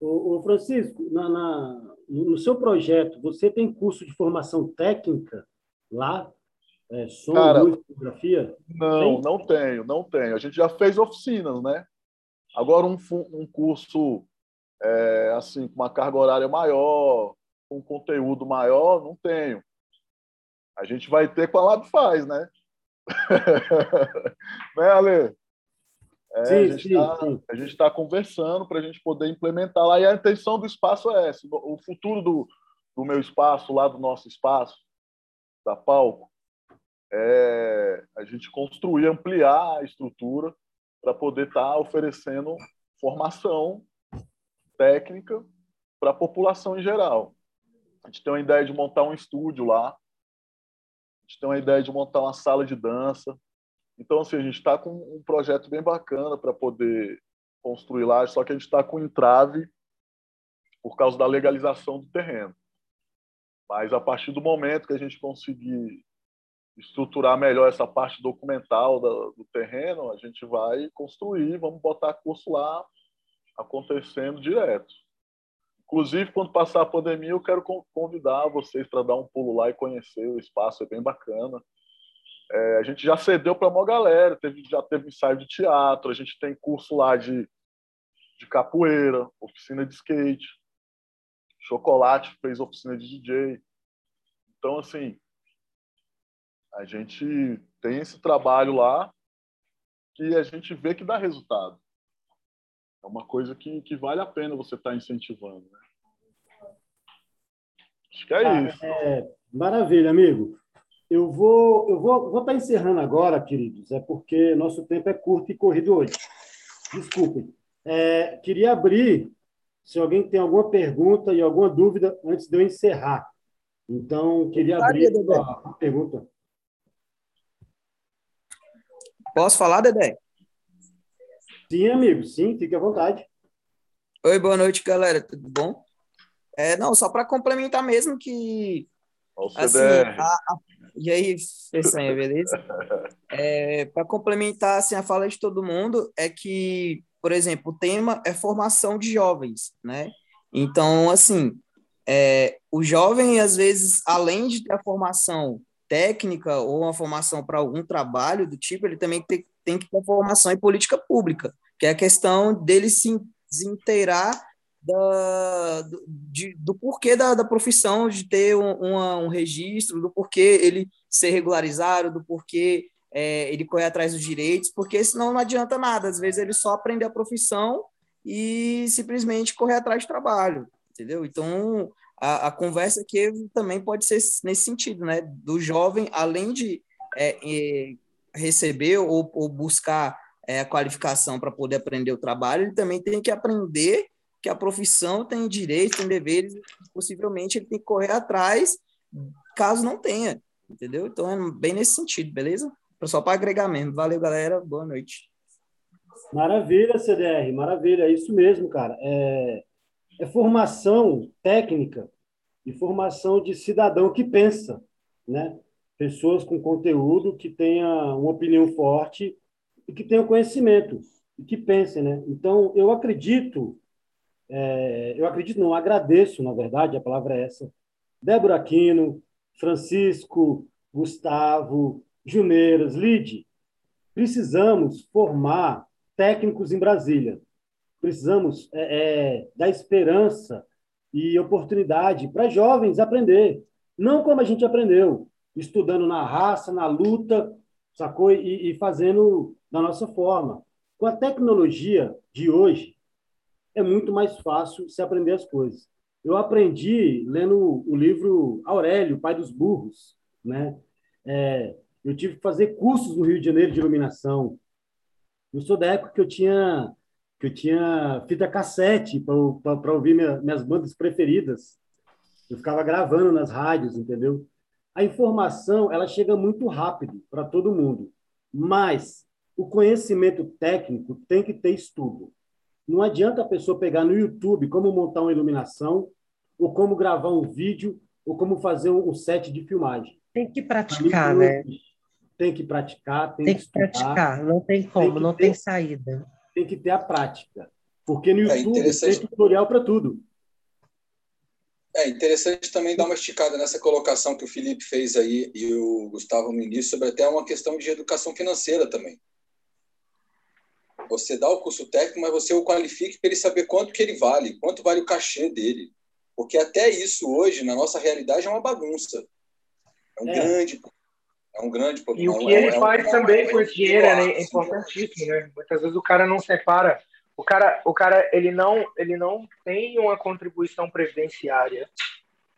O, Francisco, na, na, no seu projeto, você tem curso de formação técnica lá? É, som, Cara, luz, fotografia? Não, tem? não tenho, não tenho. A gente já fez oficinas, né? Agora um, um curso é, assim com uma carga horária maior, com conteúdo maior, não tenho. A gente vai ter com a Lab Faz, né? <laughs> né, Ale? É, sim, a gente está está conversando para a gente poder implementar lá. E a intenção do espaço é essa. O futuro do, do meu espaço, lá do nosso espaço, da Palco, é a gente construir, ampliar a estrutura para poder estar tá oferecendo formação técnica para a população em geral. A gente tem uma ideia de montar um estúdio lá, a gente tem uma ideia de montar uma sala de dança, então, assim, a gente está com um projeto bem bacana para poder construir lá, só que a gente está com entrave por causa da legalização do terreno. Mas a partir do momento que a gente conseguir estruturar melhor essa parte documental do terreno, a gente vai construir, vamos botar curso lá acontecendo direto. Inclusive, quando passar a pandemia, eu quero convidar vocês para dar um pulo lá e conhecer o espaço, é bem bacana. É, a gente já cedeu para uma galera, teve, já teve ensaio de teatro, a gente tem curso lá de, de capoeira, oficina de skate, chocolate fez oficina de DJ. Então, assim, a gente tem esse trabalho lá que a gente vê que dá resultado. É uma coisa que, que vale a pena você estar tá incentivando. Né? Acho que é ah, isso. É, maravilha, amigo. Eu vou, eu vou, vou estar encerrando agora, queridos, é porque nosso tempo é curto e corrido hoje. Desculpem. É, queria abrir, se alguém tem alguma pergunta e alguma dúvida antes de eu encerrar. Então, queria abrir a, a pergunta. Posso falar, Dedé? Sim, amigo, sim, fique à vontade. Oi, boa noite, galera, tudo bom? É, não, só para complementar mesmo que assim, a, a, e aí, Fessanha, beleza? É, Para complementar assim, a fala de todo mundo, é que, por exemplo, o tema é formação de jovens, né? Então, assim, é, o jovem, às vezes, além de ter a formação técnica ou uma formação para algum trabalho do tipo, ele também tem, tem que ter formação em política pública, que é a questão dele se desinteirar da, do, de, do porquê da, da profissão de ter um, uma, um registro, do porquê ele ser regularizado, do porquê é, ele correr atrás dos direitos, porque senão não adianta nada. Às vezes ele só aprender a profissão e simplesmente correr atrás de trabalho, entendeu? Então, a, a conversa aqui também pode ser nesse sentido, né? Do jovem, além de é, é, receber ou, ou buscar é, a qualificação para poder aprender o trabalho, ele também tem que aprender que a profissão tem direitos, tem deveres, possivelmente ele tem que correr atrás, caso não tenha, entendeu? Então é bem nesse sentido, beleza? Só para agregar mesmo. Valeu, galera. Boa noite. Maravilha, CDR, maravilha, é isso mesmo, cara. É, é formação técnica e formação de cidadão que pensa, né? Pessoas com conteúdo que tenha uma opinião forte e que tenham conhecimento e que pensem, né? Então, eu acredito é, eu acredito, não, agradeço, na verdade, a palavra é essa. Débora Aquino, Francisco, Gustavo, Juneiras, Lide, precisamos formar técnicos em Brasília. Precisamos é, é, dar esperança e oportunidade para jovens aprender. Não como a gente aprendeu, estudando na raça, na luta, sacou? E, e fazendo da nossa forma. Com a tecnologia de hoje, é muito mais fácil se aprender as coisas. Eu aprendi lendo o livro Aurélio, Pai dos Burros. Né? É, eu tive que fazer cursos no Rio de Janeiro de iluminação. Eu sou da época que eu tinha que eu tinha fita cassete para ouvir minha, minhas bandas preferidas. Eu ficava gravando nas rádios, entendeu? A informação ela chega muito rápido para todo mundo, mas o conhecimento técnico tem que ter estudo. Não adianta a pessoa pegar no YouTube como montar uma iluminação, ou como gravar um vídeo, ou como fazer um set de filmagem. Tem que praticar, né? Tem que praticar, tem, tem que, estudar, praticar, não tem como, tem não ter, tem saída. Tem que ter a prática. Porque no é YouTube é tem tutorial para tudo. É interessante também dar uma esticada nessa colocação que o Felipe fez aí e o Gustavo no início sobre até uma questão de educação financeira também. Você dá o curso técnico, mas você o qualifique para ele saber quanto que ele vale, quanto vale o cachê dele. Porque até isso hoje, na nossa realidade, é uma bagunça. É um é. grande é um grande problema. E o que é, ele é faz um, também com esse dinheiro é, é importantíssimo, né? Muitas vezes o cara não separa o cara, o cara ele não, ele não tem uma contribuição previdenciária,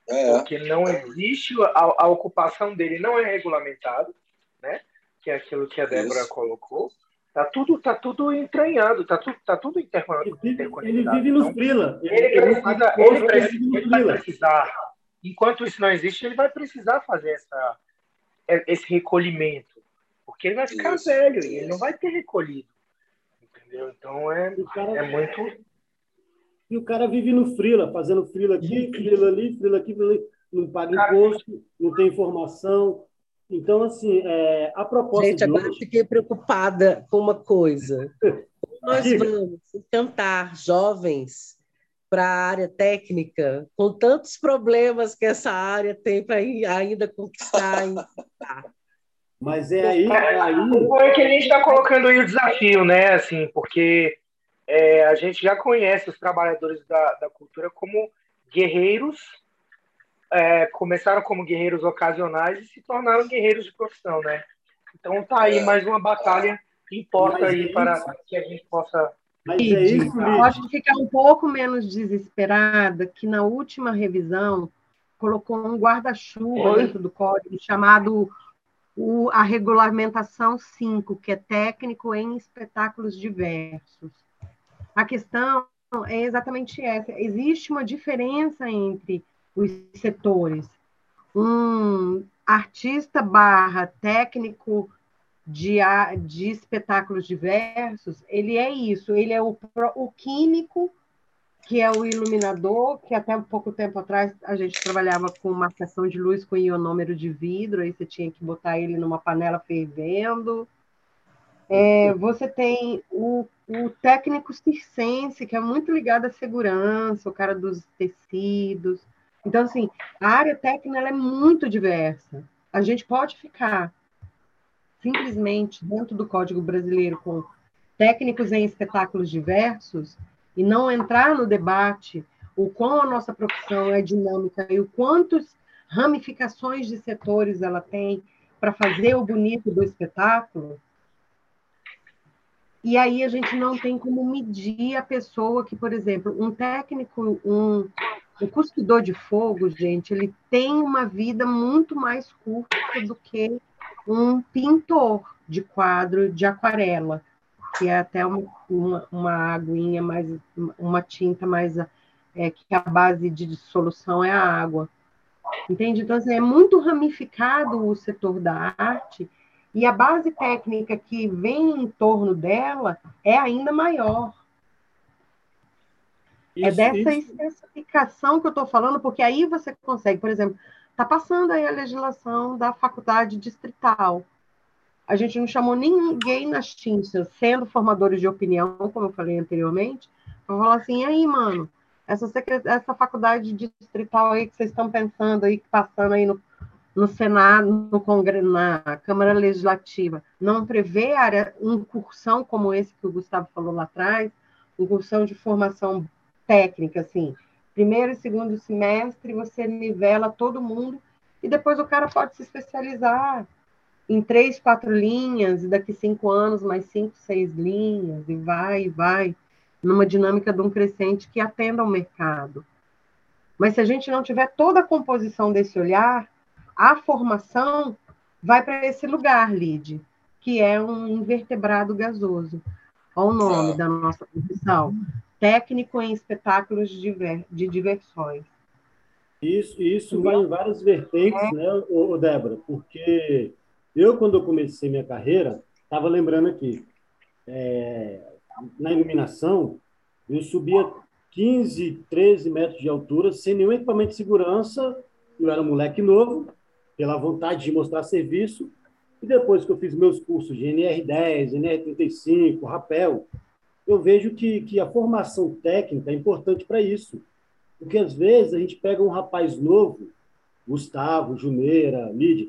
é. porque não existe a, a, ocupação dele não é regulamentado, né? Que é aquilo que a Débora Isso. colocou. Tá tudo, tá tudo entranhado, tá tudo, tá tudo interconectado. Ele vive nos frila. Ele, ele, precisa, ele, precisa, ele vai precisar. Enquanto isso não existe, ele vai precisar fazer essa, esse recolhimento, porque ele vai ficar isso, velho e ele não vai ter recolhido. Entendeu? Então é, cara, é muito. E o cara vive no frila, fazendo frila aqui, frila ali, frila aqui, frila ali. não paga cara, imposto, não tem informação. Então, assim, é, a proposta. Gente, agora hoje... fiquei preocupada com uma coisa. <laughs> Nós vamos encantar jovens para a área técnica, com tantos problemas que essa área tem para ainda conquistar. Mas é aí. É aí... é que a gente está colocando aí o desafio, né? Assim, porque é, a gente já conhece os trabalhadores da, da cultura como guerreiros, é, começaram como guerreiros ocasionais e se tornaram guerreiros de profissão, né? Então tá aí é. mais uma batalha que importa Mas aí é para que a gente possa. Mas é isso, Eu acho que ficar um pouco menos desesperada que na última revisão colocou um guarda-chuva dentro do código chamado o, a regulamentação 5, que é técnico em espetáculos diversos. A questão é exatamente essa: existe uma diferença entre os setores. Um artista barra técnico de, de espetáculos diversos, ele é isso, ele é o, o químico que é o iluminador, que até um pouco tempo atrás a gente trabalhava com marcação de luz com ionômero de vidro, aí você tinha que botar ele numa panela fervendo. É, você tem o, o técnico circense, que é muito ligado à segurança, o cara dos tecidos. Então, assim, a área técnica é muito diversa. A gente pode ficar simplesmente dentro do Código Brasileiro com técnicos em espetáculos diversos e não entrar no debate o quão a nossa profissão é dinâmica e o quantas ramificações de setores ela tem para fazer o bonito do espetáculo. E aí a gente não tem como medir a pessoa que, por exemplo, um técnico, um, um cuspidor de fogo, gente, ele tem uma vida muito mais curta do que um pintor de quadro de aquarela que é até uma, uma, uma aguinha mais, uma tinta mais, é, que a base de dissolução é a água. Entende? Então, assim, é muito ramificado o setor da arte e a base técnica que vem em torno dela é ainda maior. É isso, é dessa isso. especificação que eu estou falando, porque aí você consegue, por exemplo, está passando aí a legislação da faculdade distrital a gente não chamou ninguém nas tintas, sendo formadores de opinião, como eu falei anteriormente, para falar assim, e aí, mano, essa, essa faculdade distrital aí que vocês estão pensando aí, passando aí no, no Senado, no Congresso, na Câmara Legislativa, não prevê área, incursão como esse que o Gustavo falou lá atrás, incursão de formação técnica, assim, primeiro e segundo semestre você nivela todo mundo e depois o cara pode se especializar em três, quatro linhas, e daqui cinco anos mais cinco, seis linhas, e vai, e vai, numa dinâmica de um crescente que atenda ao mercado. Mas se a gente não tiver toda a composição desse olhar, a formação vai para esse lugar, Lid, que é um invertebrado gasoso. Olha o nome da nossa profissão. Técnico em espetáculos de diversões. Isso, isso vai em várias vertentes, né, ô, Débora? Porque eu, quando eu comecei minha carreira, estava lembrando aqui, é, na iluminação, eu subia 15, 13 metros de altura, sem nenhum equipamento de segurança, eu era um moleque novo, pela vontade de mostrar serviço. E depois que eu fiz meus cursos de NR10, NR35, rapel, eu vejo que, que a formação técnica é importante para isso. Porque às vezes a gente pega um rapaz novo, Gustavo, Jumeira, Lídia,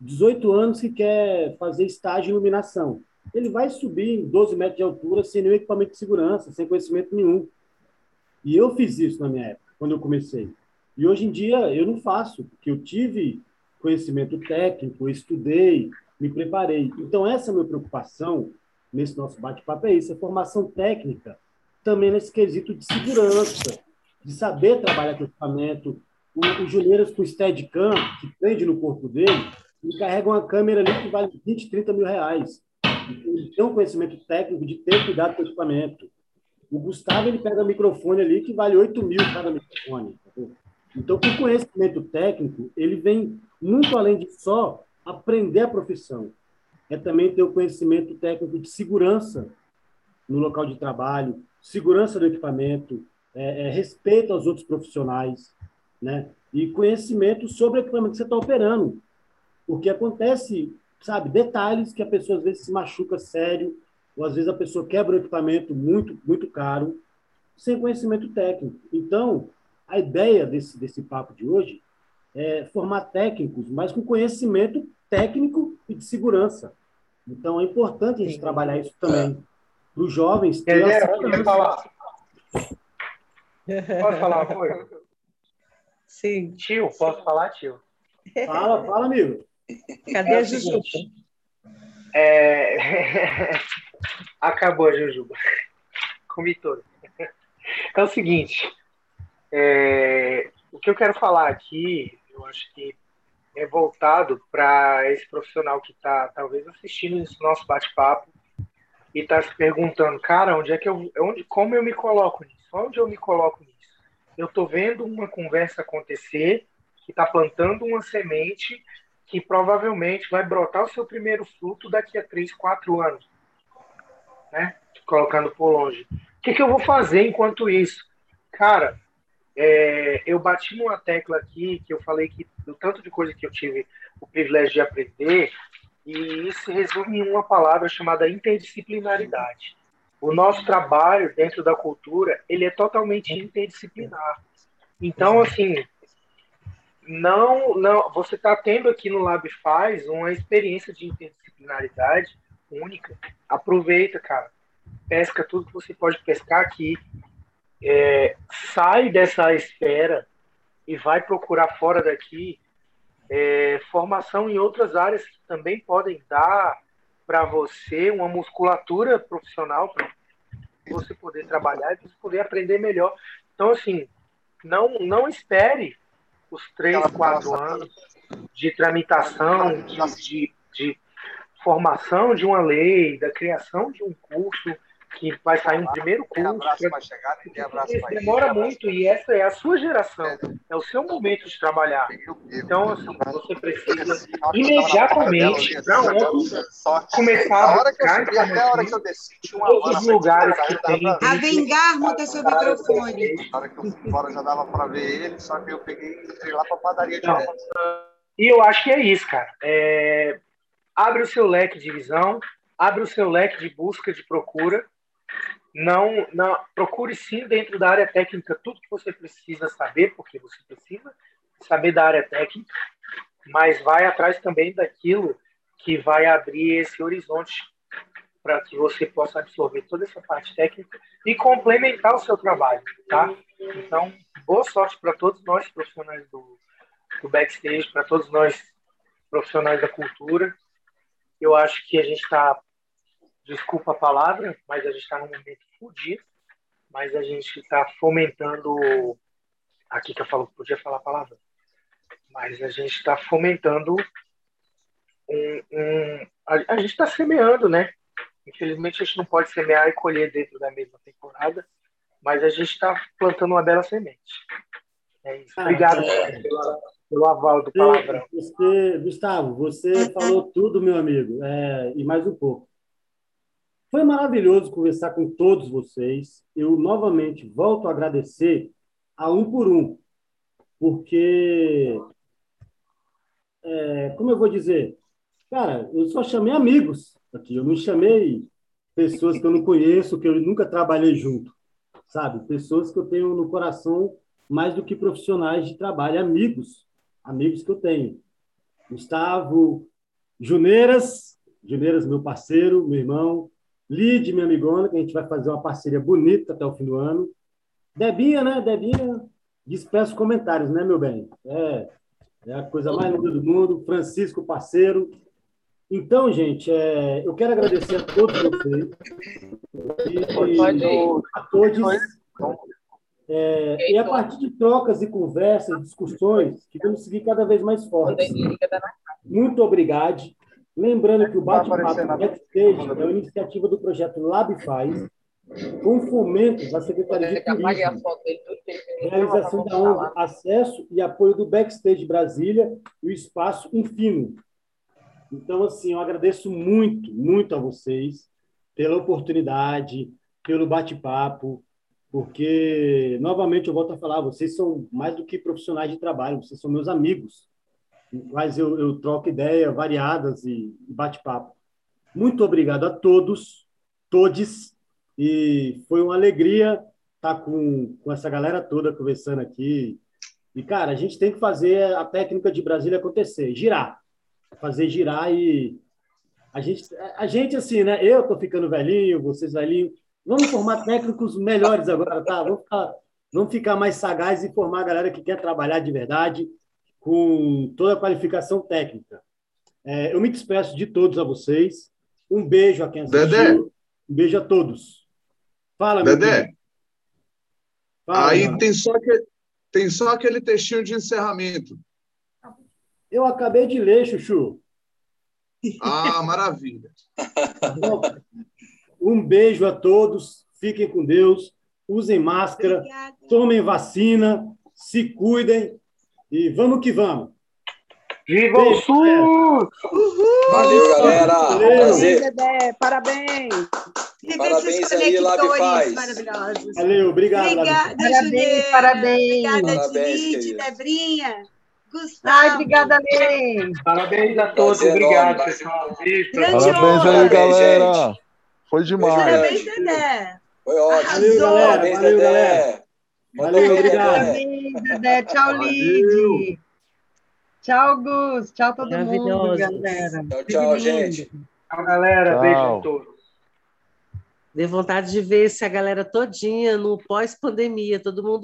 18 anos que quer fazer estágio de iluminação. Ele vai subir em 12 metros de altura sem nenhum equipamento de segurança, sem conhecimento nenhum. E eu fiz isso na minha época, quando eu comecei. E hoje em dia eu não faço, porque eu tive conhecimento técnico, estudei, me preparei. Então, essa é a minha preocupação nesse nosso bate-papo, é isso, a formação técnica, também nesse quesito de segurança, de saber trabalhar com equipamento. O, o com o Steadicam, que prende no corpo dele, ele carrega uma câmera ali que vale 20, 30 mil reais. Ele tem um conhecimento técnico de ter cuidado com o equipamento. O Gustavo, ele pega microfone ali que vale 8 mil cada microfone. Então, com conhecimento técnico, ele vem muito além de só aprender a profissão. É também ter o conhecimento técnico de segurança no local de trabalho, segurança do equipamento, é, é, respeito aos outros profissionais, né? E conhecimento sobre o equipamento que você está operando. Porque acontece, sabe, detalhes que a pessoa às vezes se machuca sério, ou às vezes a pessoa quebra o equipamento muito, muito caro, sem conhecimento técnico. Então, a ideia desse, desse papo de hoje é, formar técnicos, mas com conhecimento técnico e de segurança. Então, é importante a gente trabalhar isso também. Para os jovens ter é, a falar. Posso falar <laughs> uma coisa? Sim. Tio, posso falar, tio? Fala, fala, amigo. Cadê é a Jujuba? É... <laughs> Acabou a Jujuba. Comi todo. É o seguinte, é... o que eu quero falar aqui eu acho que é voltado para esse profissional que está talvez assistindo esse nosso bate-papo e está se perguntando, cara, onde é que eu, onde, como eu me coloco nisso? Onde eu me coloco nisso? Eu estou vendo uma conversa acontecer que está plantando uma semente que provavelmente vai brotar o seu primeiro fruto daqui a três, quatro anos, né? Colocando por longe. O que, que eu vou fazer enquanto isso? Cara, é, eu bati numa tecla aqui que eu falei que do tanto de coisa que eu tive o privilégio de aprender, e isso resume em uma palavra chamada interdisciplinaridade. O nosso trabalho dentro da cultura, ele é totalmente interdisciplinar. Então, assim, não, não, você está tendo aqui no LabFaz uma experiência de interdisciplinaridade única. Aproveita, cara. Pesca tudo que você pode pescar aqui é, sai dessa esfera e vai procurar fora daqui é, formação em outras áreas que também podem dar para você uma musculatura profissional para você poder trabalhar e você poder aprender melhor. Então, assim, não, não espere os três, quatro anos de tramitação, de, de, de formação de uma lei, da criação de um curso que vai sair um primeiro curso. Abraço pra... chegar, abraço demora muito e essa é a sua geração, é o seu momento de trabalhar. Então, assim, você precisa imediatamente, para ontem, começar a buscar todos os lugares que tem. A Vengar, muda seu microfone. Na hora que eu fui embora já dava para ver ele, só que eu peguei e entrei lá para a padaria direto. E eu acho que é isso, cara. É... Abre o seu leque de visão, abre o seu leque de busca, de procura, não, não procure sim dentro da área técnica tudo que você precisa saber, porque você precisa saber da área técnica, mas vai atrás também daquilo que vai abrir esse horizonte para que você possa absorver toda essa parte técnica e complementar o seu trabalho, tá? Então, boa sorte para todos nós profissionais do, do backstage, para todos nós profissionais da cultura. Eu acho que a gente está, desculpa a palavra, mas a gente está num momento fodido, mas a gente está fomentando, aqui que eu falo, podia falar a palavra, mas a gente está fomentando um, um a, a gente está semeando, né? Infelizmente a gente não pode semear e colher dentro da mesma temporada, mas a gente está plantando uma bela semente. É isso. Ah, Obrigado é... pelo, pelo aval do palavrão. Você, Gustavo, você falou tudo, meu amigo, é, e mais um pouco. Foi maravilhoso conversar com todos vocês. Eu novamente volto a agradecer a um por um, porque, é, como eu vou dizer, cara, eu só chamei amigos aqui, eu não chamei pessoas que eu não conheço, que eu nunca trabalhei junto, sabe? Pessoas que eu tenho no coração mais do que profissionais de trabalho, amigos, amigos que eu tenho. Gustavo Juneiras, Juneiras, meu parceiro, meu irmão, Lid, minha amigona, que a gente vai fazer uma parceria bonita até o fim do ano. Debinha, né? Debinha, dispensa comentários, né, meu bem? É, é a coisa mais linda do mundo. Francisco, parceiro, então, gente, é, eu quero agradecer a todos vocês. E, a todos. É, e a partir de trocas e conversas, discussões, que vamos seguir cada vez mais fortes. Muito obrigado. Lembrando que o Bate-Papo Backstage é uma iniciativa do projeto Lab Faz, com fomentos da Secretaria de Turismo, realização da ONG Acesso e apoio do Backstage Brasília e o Espaço Infino, então, assim, eu agradeço muito, muito a vocês pela oportunidade, pelo bate-papo, porque, novamente, eu volto a falar, vocês são mais do que profissionais de trabalho, vocês são meus amigos, mas eu, eu troco ideia variadas e, e bate-papo. Muito obrigado a todos, todes, e foi uma alegria estar com, com essa galera toda conversando aqui. E, cara, a gente tem que fazer a técnica de Brasília acontecer, girar fazer girar e a gente, a gente assim, né? Eu tô ficando velhinho, vocês velhinho. Vamos formar técnicos melhores agora, tá? Vamos ficar, vamos ficar mais sagazes e formar a galera que quer trabalhar de verdade com toda a qualificação técnica. É, eu me despeço de todos a vocês. Um beijo a quem assistiu. Dedé. Um beijo a todos. Fala, meu Dedé. Fala, Aí tem só, que, tem só aquele textinho de encerramento. Eu acabei de ler, Chuchu. Ah, maravilha. <laughs> Um beijo a todos, fiquem com Deus, usem máscara, Obrigada. tomem vacina, se cuidem e vamos que vamos. Viva o SUS! Valeu, galera! Valeu. Prazer. Parabéns! Parabéns aí, Lab Paz. Valeu, obrigado. Obrigada, Parabéns, parabéns. Obrigada, Dinite, Debrinha. Gustavo. Ai, obrigada, Lê. Parabéns a todos. Obrigado, pessoal. Beijo. Parabéns aí, galera. Gente. Foi demais. Parabéns, Dedé. Foi ótimo. Valeu, galera. Parabéns, Valeu, Dedé. Galera. Valeu, obrigado. Parabéns, Dedé. Tchau, Lid. Tchau, Gus. Tchau, todo mundo, galera. Tchau, tchau, gente. Tchau, galera. Tchau. Beijo a todos. Dê vontade de ver essa galera todinha no pós-pandemia, todo mundo